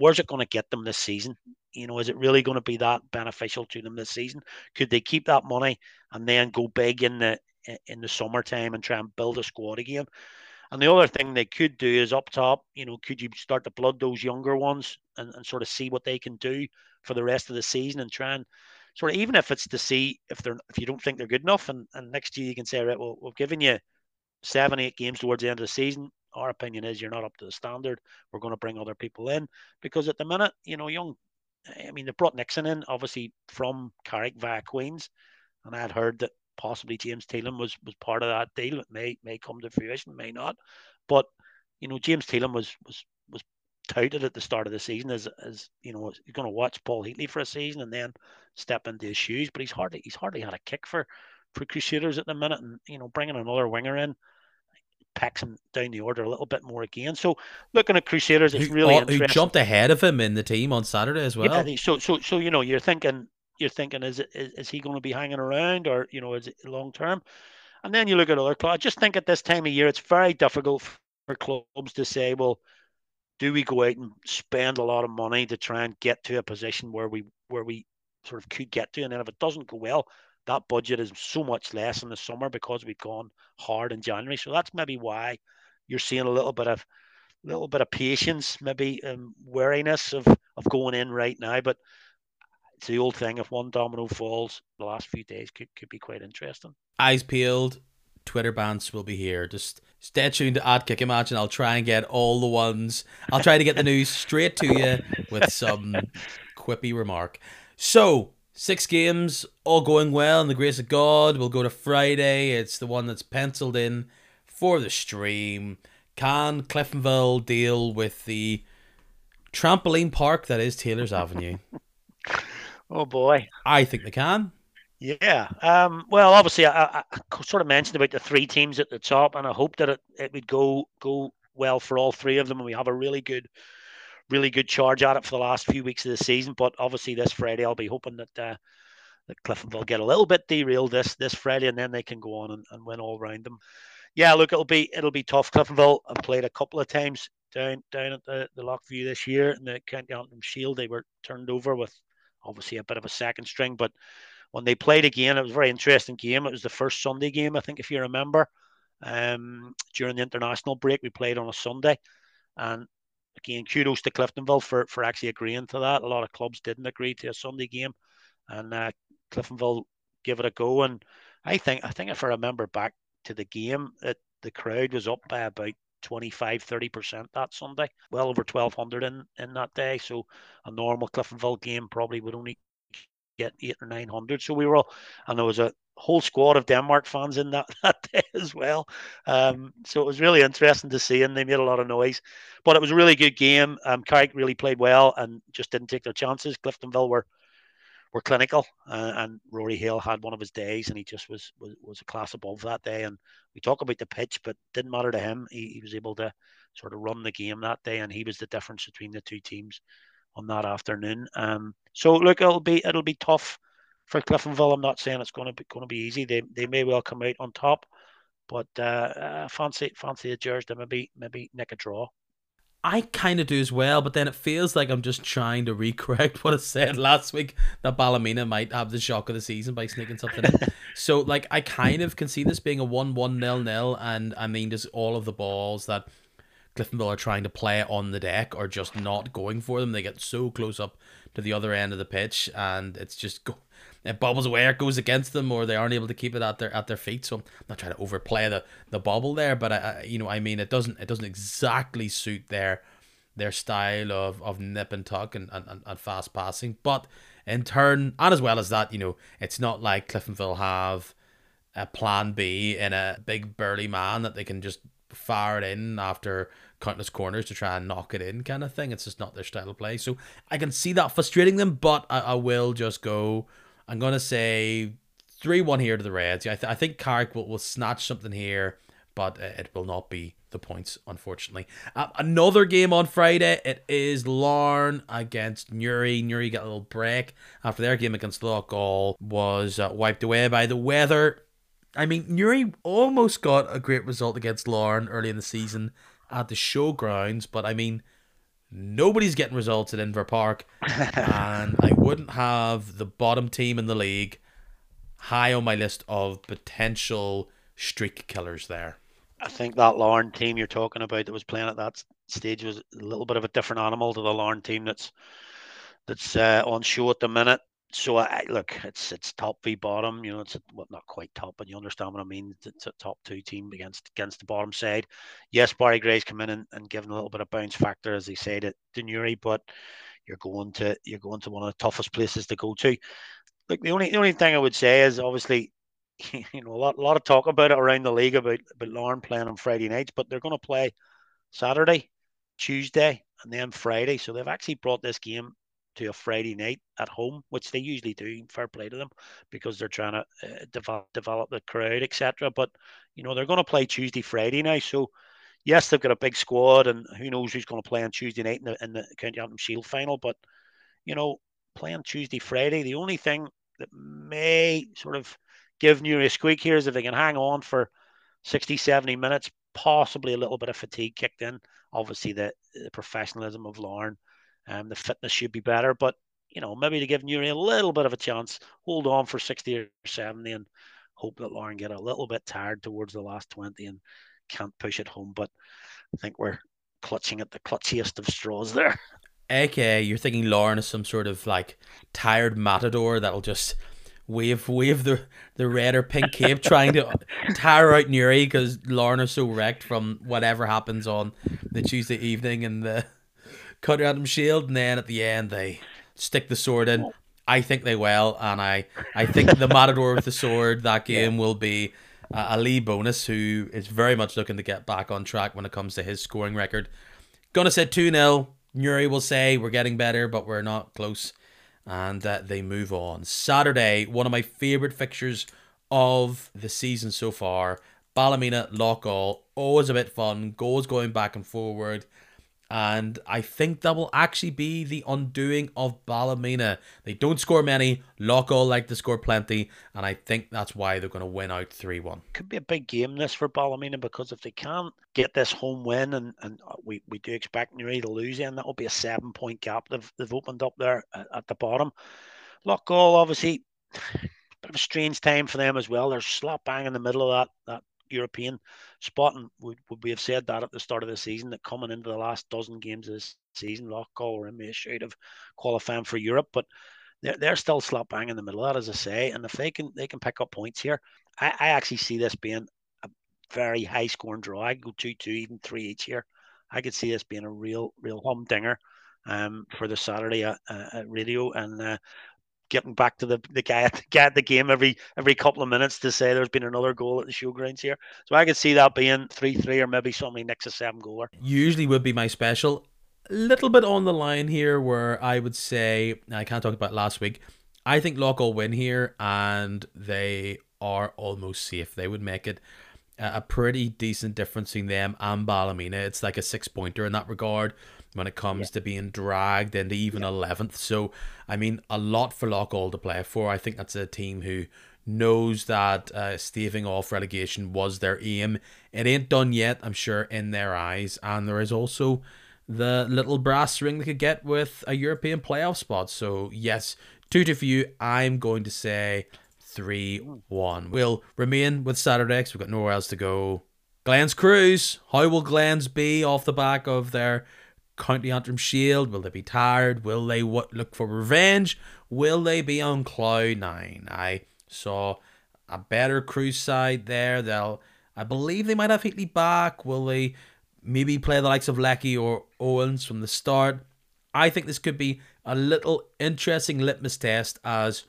where's it going to get them this season? You know, is it really going to be that beneficial to them this season? Could they keep that money and then go big in the in the summertime and try and build a squad again? And the other thing they could do is up top, you know, could you start to blood those younger ones and, and sort of see what they can do for the rest of the season and try and sort of even if it's to see if they're if you don't think they're good enough and, and next year you can say, right, well, we've given you seven, eight games towards the end of the season our opinion is you're not up to the standard. We're going to bring other people in because at the minute, you know, young. I mean, they brought Nixon in, obviously from Carrick via Queens, and I had heard that possibly James Teelan was was part of that deal. It may may come to fruition, may not, but you know, James Teelan was was was touted at the start of the season as as you know he's going to watch Paul Heatley for a season and then step into his shoes, but he's hardly he's hardly had a kick for for Crusaders at the minute, and you know, bringing another winger in pecks him down the order a little bit more again. So looking at Crusaders, it's really oh, who, who jumped ahead of him in the team on Saturday as well. Yeah, so so so you know you're thinking you're thinking is it is, is he going to be hanging around or you know is it long term? And then you look at other clubs. I just think at this time of year it's very difficult for clubs to say, well, do we go out and spend a lot of money to try and get to a position where we where we sort of could get to, and then if it doesn't go well, that budget is so much less in the summer because we've gone hard in January. So that's maybe why you're seeing a little bit of a little bit of patience, maybe um, wariness of of going in right now. But it's the old thing. If one domino falls, the last few days could, could be quite interesting. Eyes peeled. Twitter bans will be here. Just stay tuned to at Kicking Match. I'll try and get all the ones. I'll try to get the news straight to you with some quippy remark. So, six games, all going well, in the grace of God. We'll go to Friday. It's the one that's penciled in for the stream. Can Cliftonville deal with the trampoline park that is Taylor's Avenue? oh boy, I think they can. Yeah. Um, well, obviously, I, I, sort of mentioned about the three teams at the top, and I hope that it, it would go go well for all three of them, and we have a really good, really good charge at it for the last few weeks of the season. But obviously, this Friday, I'll be hoping that uh, that Cliftonville get a little bit derailed this this Friday, and then they can go on and, and win all round them. Yeah, look, it'll be it'll be tough. Cliftonville have played a couple of times down down at the, the Loughview this year in the County Antrim Shield. They were turned over with obviously a bit of a second string, but when they played again, it was a very interesting game. It was the first Sunday game, I think, if you remember. Um, during the international break, we played on a Sunday, and again, kudos to Cliftonville for for actually agreeing to that. A lot of clubs didn't agree to a Sunday game, and uh, Cliftonville give it a go. And I think I think if I remember back to the game, it, the crowd was up by about 25 30% that Sunday, well over 1200 in, in that day. So a normal Cliftonville game probably would only get eight or 900. So we were all, and there was a whole squad of Denmark fans in that, that day as well. Um, so it was really interesting to see, and they made a lot of noise. But it was a really good game. Um, Carrick really played well and just didn't take their chances. Cliftonville were were clinical, uh, and Rory Hale had one of his days, and he just was, was was a class above that day. And we talk about the pitch, but didn't matter to him. He, he was able to sort of run the game that day, and he was the difference between the two teams on that afternoon. Um, so look, it'll be it'll be tough for Cliftonville. I'm not saying it's going to be going to be easy. They they may well come out on top, but uh, uh, fancy fancy a Jersey to maybe maybe nick a draw. I kind of do as well, but then it feels like I'm just trying to recorrect what I said last week that Ballymena might have the shock of the season by sneaking something in. so, like, I kind of can see this being a 1 1 nil nil, and I mean, just all of the balls that Cliftonville are trying to play on the deck are just not going for them. They get so close up to the other end of the pitch, and it's just go. It bobbles away, it goes against them, or they aren't able to keep it at their at their feet. So I'm not trying to overplay the the bobble there, but I, I you know I mean it doesn't it doesn't exactly suit their their style of, of nip and tuck and, and, and fast passing. But in turn, and as well as that, you know, it's not like Cliftonville have a plan B in a big burly man that they can just fire it in after countless corners to try and knock it in kind of thing. It's just not their style of play. So I can see that frustrating them, but I, I will just go. I'm going to say 3 1 here to the Reds. I, th- I think Carrick will, will snatch something here, but it will not be the points, unfortunately. Uh, another game on Friday. It is Larne against Newry. Newry got a little break after their game against Loughgall was uh, wiped away by the weather. I mean, Newry almost got a great result against Larne early in the season at the showgrounds, but I mean, nobody's getting results at Inver Park, and I wouldn't have the bottom team in the league high on my list of potential streak killers there. I think that Larne team you're talking about that was playing at that stage was a little bit of a different animal to the Larne team that's that's uh, on show at the minute so I look, it's it's top v bottom. You know, it's well not quite top, but you understand what I mean. It's a top two team against against the bottom side. Yes, Barry Gray's come in and, and given a little bit of bounce factor, as they said at Newry, but you're going to you're going to one of the toughest places to go to. Look, the only the only thing I would say is obviously, you know, a lot a lot of talk about it around the league about about Larne playing on Friday nights, but they're going to play Saturday, Tuesday, and then Friday. So they've actually brought this game to a Friday night at home, which they usually do. Fair play to them because they're trying to uh, develop develop the crowd, etc. But you know they're going to play Tuesday, Friday now. So yes, they've got a big squad, and who knows who's going to play on Tuesday night in the, in the County Antrim Shield final. But you know, playing Tuesday, Friday, the only thing that may sort of give Newry a squeak here is if they can hang on for 60, 70 minutes, possibly a little bit of fatigue kicked in. Obviously, the, the professionalism of Larne um, the fitness should be better, but you know maybe to give Newry a little bit of a chance, hold on for sixty or seventy, and hope that Larne get a little bit tired towards the last twenty and can't push it home. But I think we're clutching at the clutchiest of straws there. aka you're thinking Larne is some sort of like tired matador that'll just wave wave the the red or pink cape trying to tire out Newry because Larne is so wrecked from whatever happens on the Tuesday evening and the County Antrim Shield and then at the end they stick the sword in. I think they will and I I think the Matador with the sword that game will be uh, a Lee Bonis who is very much looking to get back on track when it comes to his scoring record. Gonna say 2 0. Newry will say we're getting better, but we're not close and uh, they move on. Saturday, one of my favourite fixtures of the season so far. Ballymena, Loughgall, always a bit fun. Goals going back and forward. And I think that will actually be the undoing of Ballymena. They don't score many. Loughgall like to score plenty. And I think that's why they're going to win out 3 1. Could be a big game this for Ballymena because if they can't get this home win, and, and uh, we, we do expect Newry to lose, and that will be a seven point gap they've, they've opened up there at, at the bottom. Loughgall, obviously, bit of a strange time for them as well. They're slap bang in the middle of that, that European spot. And would, would we have said that at the start of the season that coming into the last dozen games of this season, were in the shade of qualifying for Europe, but they're, they're still slap bang in the middle of that, as I say. And if they can they can pick up points here, I, I actually see this being a very high scoring draw. I go two two, even three each here. I could see this being a real real humdinger um, for the Saturday at, uh, at radio. And uh, getting back to the, the guy at, the guy at the game every every couple of minutes to say there's been another goal at the showgrounds here. So I could see that being three three or maybe something next to seven goaler. Usually would be my special. Little bit on the line here where I would say I can't talk about last week. I think Loughgall win here and they are almost safe. They would make it a pretty decent difference between them and Ballymena. It's like a six pointer in that regard when it comes yeah. to being dragged into even eleventh. Yeah. So I mean, a lot for Loughgall to play for. I think that's a team who knows that uh, staving off relegation was their aim. It ain't done yet, I'm sure, in their eyes, and there is also the little brass ring they could get with a European playoff spot. So yes, two to few. I'm going to say three one. We'll remain with Saturday. We've got nowhere else to go. Glens Crues. How will Glens be off the back of their County Antrim Shield? Will they be tired? Will they what look for revenge? Will they be on cloud nine? I saw a better Crues side there. They'll I believe they might have Heatley back. Will they maybe play the likes of Lecky or Owens from the start? I think this could be a little interesting litmus test as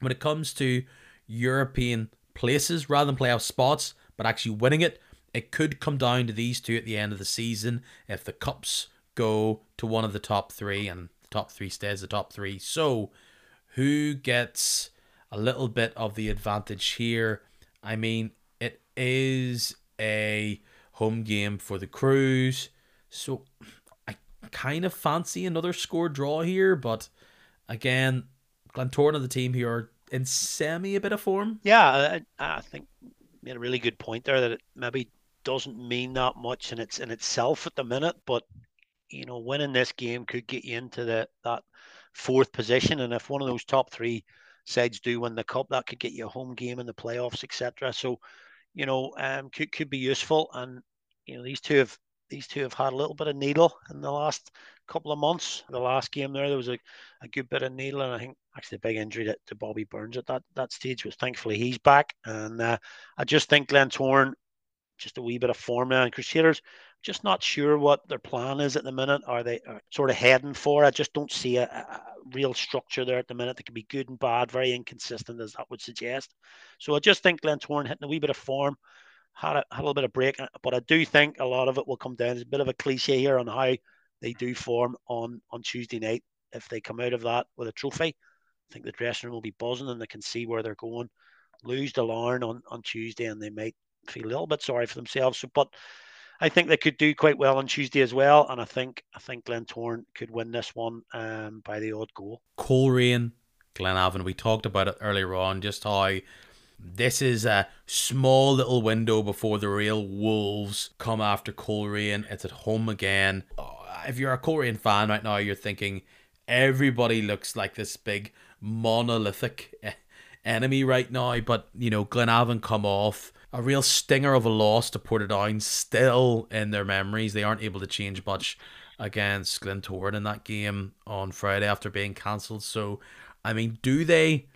when it comes to European places rather than playoff spots, but actually winning it. It could come down to these two at the end of the season if the cups go to one of the top three, and the top three stays the top three. So, who gets a little bit of the advantage here? I mean, it is a home game for the Crues, so I kind of fancy another score draw here, but again, Glentoran and the team here are in semi a bit of form. Yeah, I, I think made a really good point there that it maybe doesn't mean that much in its in itself at the minute, but you know, winning this game could get you into the that fourth position. And if one of those top three sides do win the cup, that could get you a home game in the playoffs, etc. So, you know, um, could could be useful. And you know, these two have these two have had a little bit of needle in the last couple of months. The last game there, there was a, a good bit of needle, and I think actually a big injury to, to Bobby Burns at that that stage was thankfully he's back. And uh, I just think Glenn Glentoran just a wee bit of form now. And Crusaders, just not sure what their plan is at the minute. Are they are sort of heading for? I just don't see a, a, real structure there at the minute. That could be good and bad, very inconsistent as that would suggest. So I just think Glentoran hitting a wee bit of form, had a, had a little bit of break, uh, but I do think a lot of it will come down. It's a bit of a cliche here on how they do form on on Tuesday night. If they come out of that with a trophy, I think the dressing room will be buzzing and they can see where they're going. Lose the Larne on, on Tuesday and they might feel a little bit sorry for themselves. So, but I think they could do quite well on Tuesday as well, and I think I think Glen Glentoran could win this one um, by the odd goal. Coleraine, Glenavon. We talked about it earlier on, just how this is a small little window before the real wolves come after Coleraine. It's at home again. Oh, if you're a Coleraine fan right now, you're thinking everybody looks like this big monolithic enemy right now, but you know Glenavon come off a real stinger of a loss to Portadown still in their memories. They aren't able to change much against Glentoran in that game on Friday after being cancelled. So, I mean, do they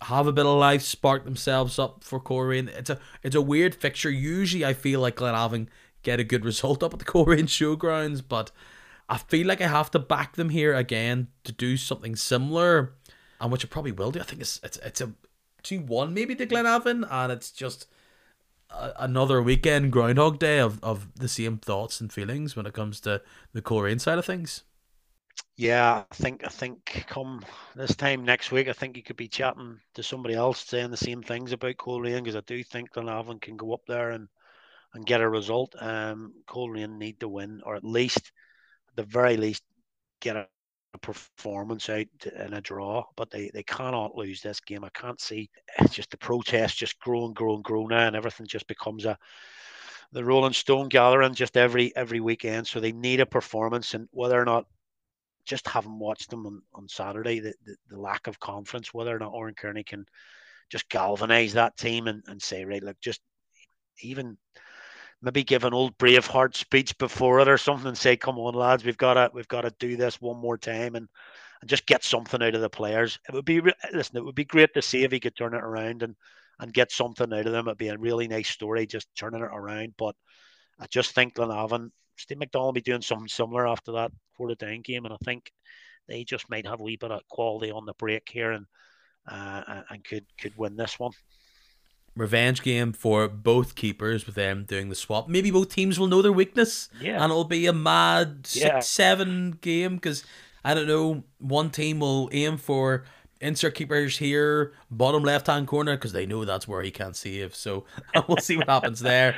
have a bit of life, spark themselves up for Coleraine? It's a it's a weird fixture. Usually, I feel like Glenavon get a good result up at the Coleraine Showgrounds, but I feel like I have to back them here again to do something similar, and which I probably will do. I think it's it's it's a two one maybe to Glenavon, and it's just another weekend Groundhog Day of, of the same thoughts and feelings when it comes to the Coleraine side of things. Yeah, I think I think come this time next week, I think you could be chatting to somebody else saying the same things about Coleraine because I do think Glenavon can go up there and and get a result. Um, Coleraine need to win, or at least, at the very least, get a, a performance out in a draw. But they, they cannot lose this game. I can't see it's just the protest just grow and grow and grow now, and everything just becomes a the Rolling Stone gathering just every every weekend. So they need a performance, and whether or not just having watched them on, on Saturday, the, the, the lack of confidence, whether or not Oran Kearney can just galvanize that team and, and say, right, look, just even maybe give an old Braveheart speech before it or something and say, "Come on, lads, we've got to we've got to do this one more time and and just get something out of the players." It would be listen, it would be great to see if he could turn it around and and get something out of them. It'd be a really nice story just turning it around. But I just think Glenavon, Steve McDonnell be doing something similar after that Portadown game, and I think they just might have a wee bit of quality on the break here and uh, and could could win this one revenge game for both keepers with them doing the swap. Maybe both teams will know their weakness. Yeah. And it'll be a mad six Yeah. seven game because I don't know, one team will aim for insert keepers here, bottom left hand corner, because they know that's where he can't save. So we'll see what happens there.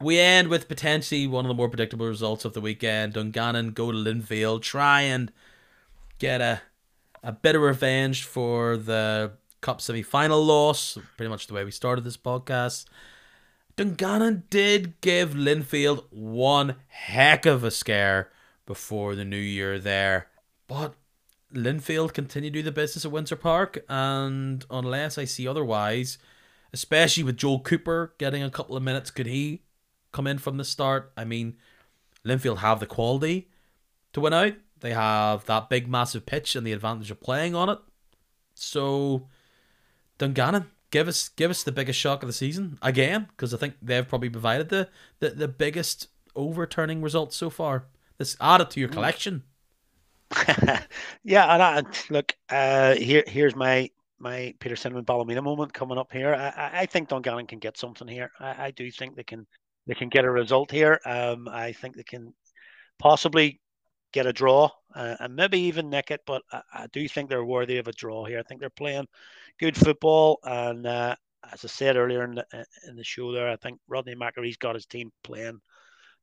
We end with potentially one of the more predictable results of the weekend. Dungannon go to Linfield, try and get a a bit of revenge for the Cup semi final loss, pretty much the way we started this podcast. Dungannon did give Linfield one heck of a scare before the new year there. But Linfield continue to do the business at Windsor Park, and unless I see otherwise, especially with Joel Cooper getting a couple of minutes, could he come in from the start? I mean, Linfield have the quality to win out. They have that big, massive pitch and the advantage of playing on it. So, Dungannon, give us give us the biggest shock of the season again, because I think they've probably provided the, the the biggest overturning results so far. This added to your collection. yeah, and I, look, uh, here here's my my Peter Cinnamon Ballymena moment coming up here. I, I- I think Dungannon can get something here. I, I do think they can they can get a result here. Um, I think they can possibly get a draw uh, and maybe even nick it, but I, I do think they're worthy of a draw here. I think they're playing good football, and uh, as I said earlier in the in the show, there, I think Rodney McAree's got his team playing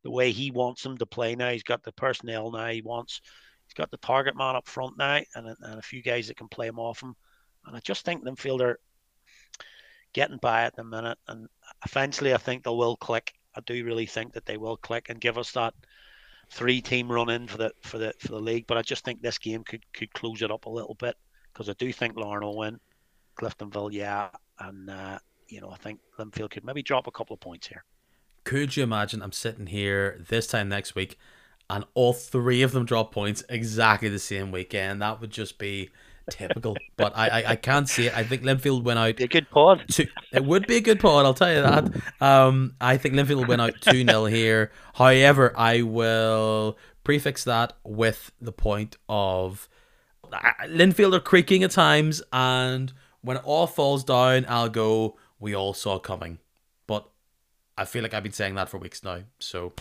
the way he wants them to play now. He's got the personnel now he wants. He's got the target man up front now, and, and a few guys that can play him off him. And I just think Linfield are getting by at the minute, and eventually I think they will click. I do really think that they will click and give us that three team run in for the for the for the league. But I just think this game could could close it up a little bit because I do think Larne will win, Cliftonville, yeah, and uh, you know I think Linfield could maybe drop a couple of points here. Could you imagine? I'm sitting here this time next week, and all three of them drop points exactly the same weekend. That would just be typical. but I, I I can't see it. I think Linfield went out Be a good pod. two, it would be a good pod, I'll tell you that. Um, I think Linfield went out 2 0 here. However, I will prefix that with the point of uh, Linfield are creaking at times, and when it all falls down, I'll go, We all saw coming. But I feel like I've been saying that for weeks now. So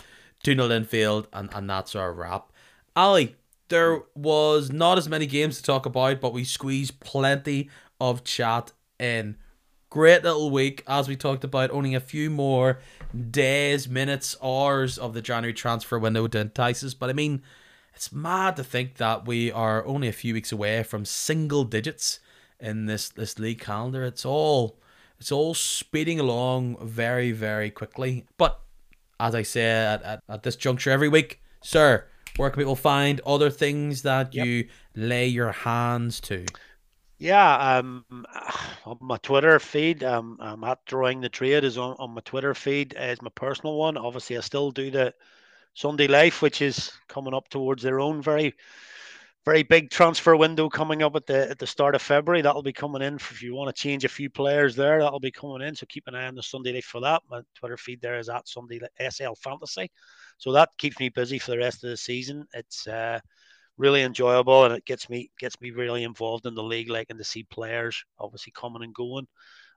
2 0 Linfield, and, and that's our wrap. Ally, there was not as many games to talk about, but we squeezed plenty of chat in. Great little week, as we talked about, only a few more days, minutes, hours of the January transfer window to entice us. But I mean, it's mad to think that we are only a few weeks away from single digits in this this league calendar. It's all it's all speeding along very very quickly. But as I say at, at, at this juncture every week, sir, where can people find other things that Yep. you lay your hands to? Yeah, um, on my Twitter feed, um, I'm at drawing the trade is on, on my Twitter feed is my personal one. Obviously, I still do the Sunday Life, which is coming up towards their own very very big transfer window coming up at the at the start of February. That'll be coming in if you want to change a few players there. That'll be coming in. So keep an eye on the Sunday Life for that. My Twitter feed there is at Sunday SL Fantasy. So that keeps me busy for the rest of the season. It's uh, really enjoyable and it gets me gets me really involved in the league, liking to see players obviously coming and going.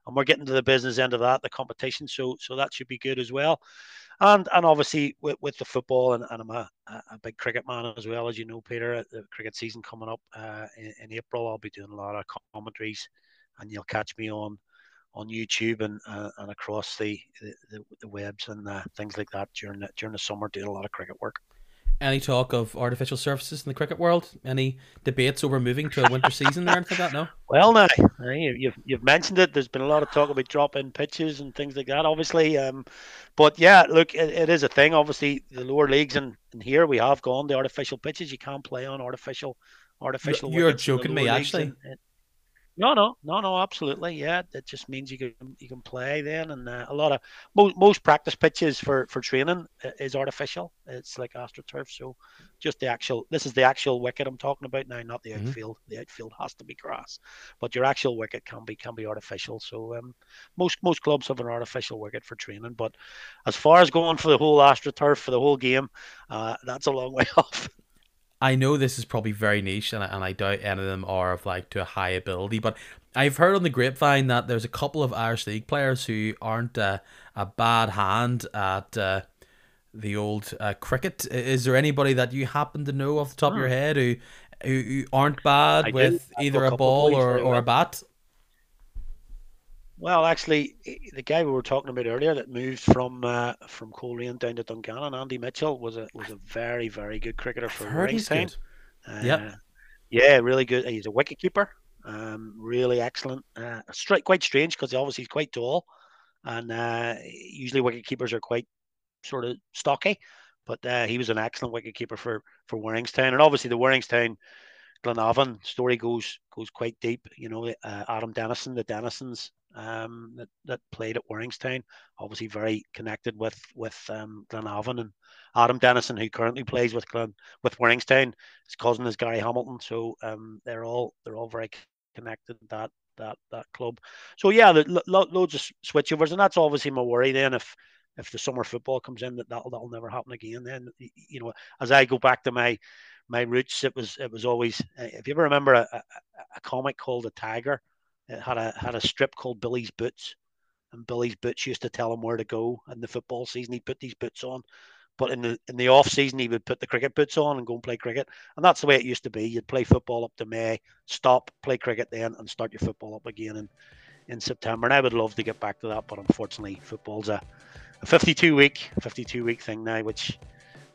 And we're getting to the business end of that, the competition. So so that should be good as well and and obviously with, with the football and, and I'm a, a big cricket man as well as you know Peter the cricket season coming up uh, in, in, April I'll be doing a lot of commentaries and you'll catch me on on YouTube and uh, and across the the, the webs and uh, things like that during the, during the summer doing a lot of cricket work any talk of artificial surfaces in the cricket world? Any debates over moving to a winter season or anything like that? No. Well, now you've you've mentioned it. There's been a lot of talk about drop-in pitches and things like that. Obviously, um, but yeah, look, it, it is a thing. Obviously, the lower leagues and, and here we have gone the artificial pitches. You can't play on artificial artificial. You're joking me, actually. And, no, no, no, no, absolutely. Yeah, it just means you can you can play then, and uh, a lot of most most practice pitches for for training is artificial. It's like astroturf, so just the actual. This is the actual wicket I'm talking about now, not the mm-hmm. outfield. The outfield has to be grass, but your actual wicket can be can be artificial. So um, most most clubs have an artificial wicket for training, but as far as going for the whole astroturf for the whole game, uh, that's a long way off. I know this is probably very niche, and I, and I doubt any of them are of like to a high ability. But I've heard on the grapevine that there's a couple of Irish League players who aren't uh, a bad hand at uh, the old uh, cricket. Is there anybody that you happen to know off the top of your hmm. head who who, who aren't bad I with either a ball or, or a bat? Well, actually, the guy we were talking about earlier that moved from uh, from Coleraine down to Dungannon, Andy Mitchell, was a was a very very good cricketer for Ringside. Uh, yeah, yeah, really good. He's a wicket keeper, um, really excellent. Uh, straight, quite strange because obviously he's quite tall, and uh, usually wicket keepers are quite sort of stocky. But uh, he was an excellent wicket keeper for for Warringstown, and obviously the Warringstown Glenavon story goes goes quite deep. You know, uh, Adam Dennison, the Dennisons, um, that, that played at Warringstown, obviously very connected with with um, Glenavon and Adam Dennison, who currently plays with Glen with Warringstown. His cousin is Gary Hamilton, so um, they're all they're all very connected that that that club. So yeah, lo- lo- loads of switchovers, and that's obviously my worry. Then if if the summer football comes in, that that'll, that'll never happen again. Then you know, as I go back to my my roots, it was it was always. If you ever remember a, a, a comic called The Tiger, it had a had a strip called Billy's Boots, and Billy's Boots used to tell him where to go in the football season. He'd put these boots on, but in the in the off season he would put the cricket boots on and go and play cricket. And that's the way it used to be. You'd play football up to May, stop, play cricket then, and start your football up again in in September. And I would love to get back to that, but unfortunately, football's a, a 52 week 52 week thing now, which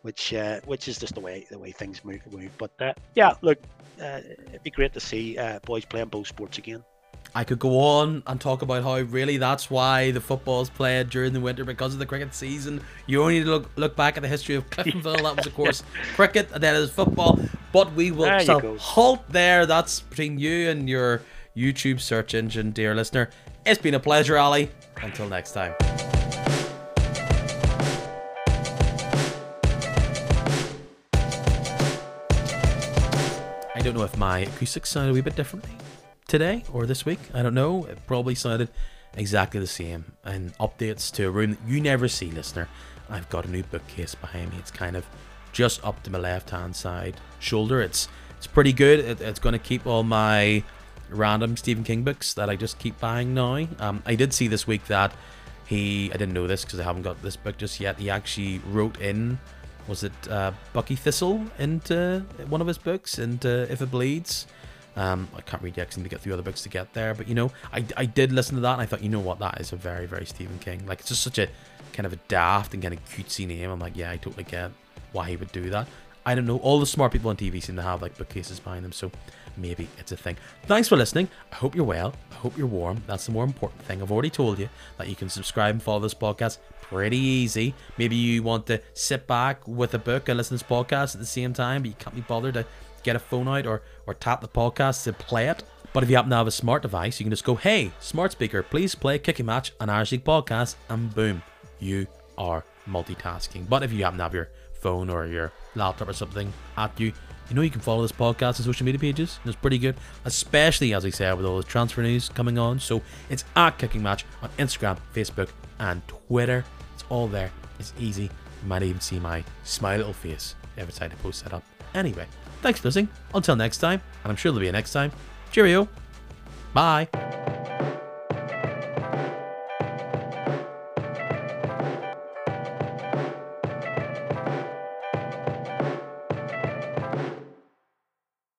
which uh, which is just the way the way things move. move. But uh, yeah, look, uh, it'd be great to see uh, boys playing both sports again. I could go on and talk about how really that's why the football's played during the winter because of the cricket season. You only need to look look back at the history of Cliftonville. that was of course cricket, and then it was football. But we will halt there. That's between you and your YouTube search engine, dear listener. It's been a pleasure, Ally. Until next time. I don't know if my acoustics sound a wee bit differently today or this week. I don't know. It probably sounded exactly the same. And updates to a room that you never see, listener. I've got a new bookcase behind me. It's kind of just up to my left hand side shoulder. It's it's pretty good. It, it's going to keep all my random Stephen King books that I just keep buying now. Um, I did see this week that he I didn't know this because I haven't got this book just yet. He actually wrote in was it uh, Bucky Thistle into one of his books, and If It Bleeds. Um, I can't read yet to get through other books to get there, but you know, I, I did listen to that and I thought, you know what, that is a very, very Stephen King. Like, it's just such a kind of a daft and kind of cutesy name. I'm like, yeah, I totally get why he would do that. I don't know. All the smart people on TV seem to have like bookcases behind them, so maybe it's a thing. Thanks for listening. I hope you're well. I hope you're warm. That's the more important thing. I've already told you that you can subscribe and follow this podcast pretty easy. Maybe you want to sit back with a book and listen to this podcast at the same time, but you can't be bothered to get a phone out or, or tap the podcast to play it. But if you happen to have a smart device, you can just go, hey, smart speaker, please play Kicking Match, an Irish League podcast, and boom, you are multitasking. But if you happen to have your phone or your laptop or something at you, you know you can follow this podcast on social media pages. It's pretty good, especially as I said with all the transfer news coming on. So it's at Kicking Match on Instagram, Facebook, and Twitter. It's all there. It's easy. You might even see my smiley little face every time I post that up. Anyway, Thanks for listening. Until next time, and I'm sure there'll be a next time. Cheerio. Bye.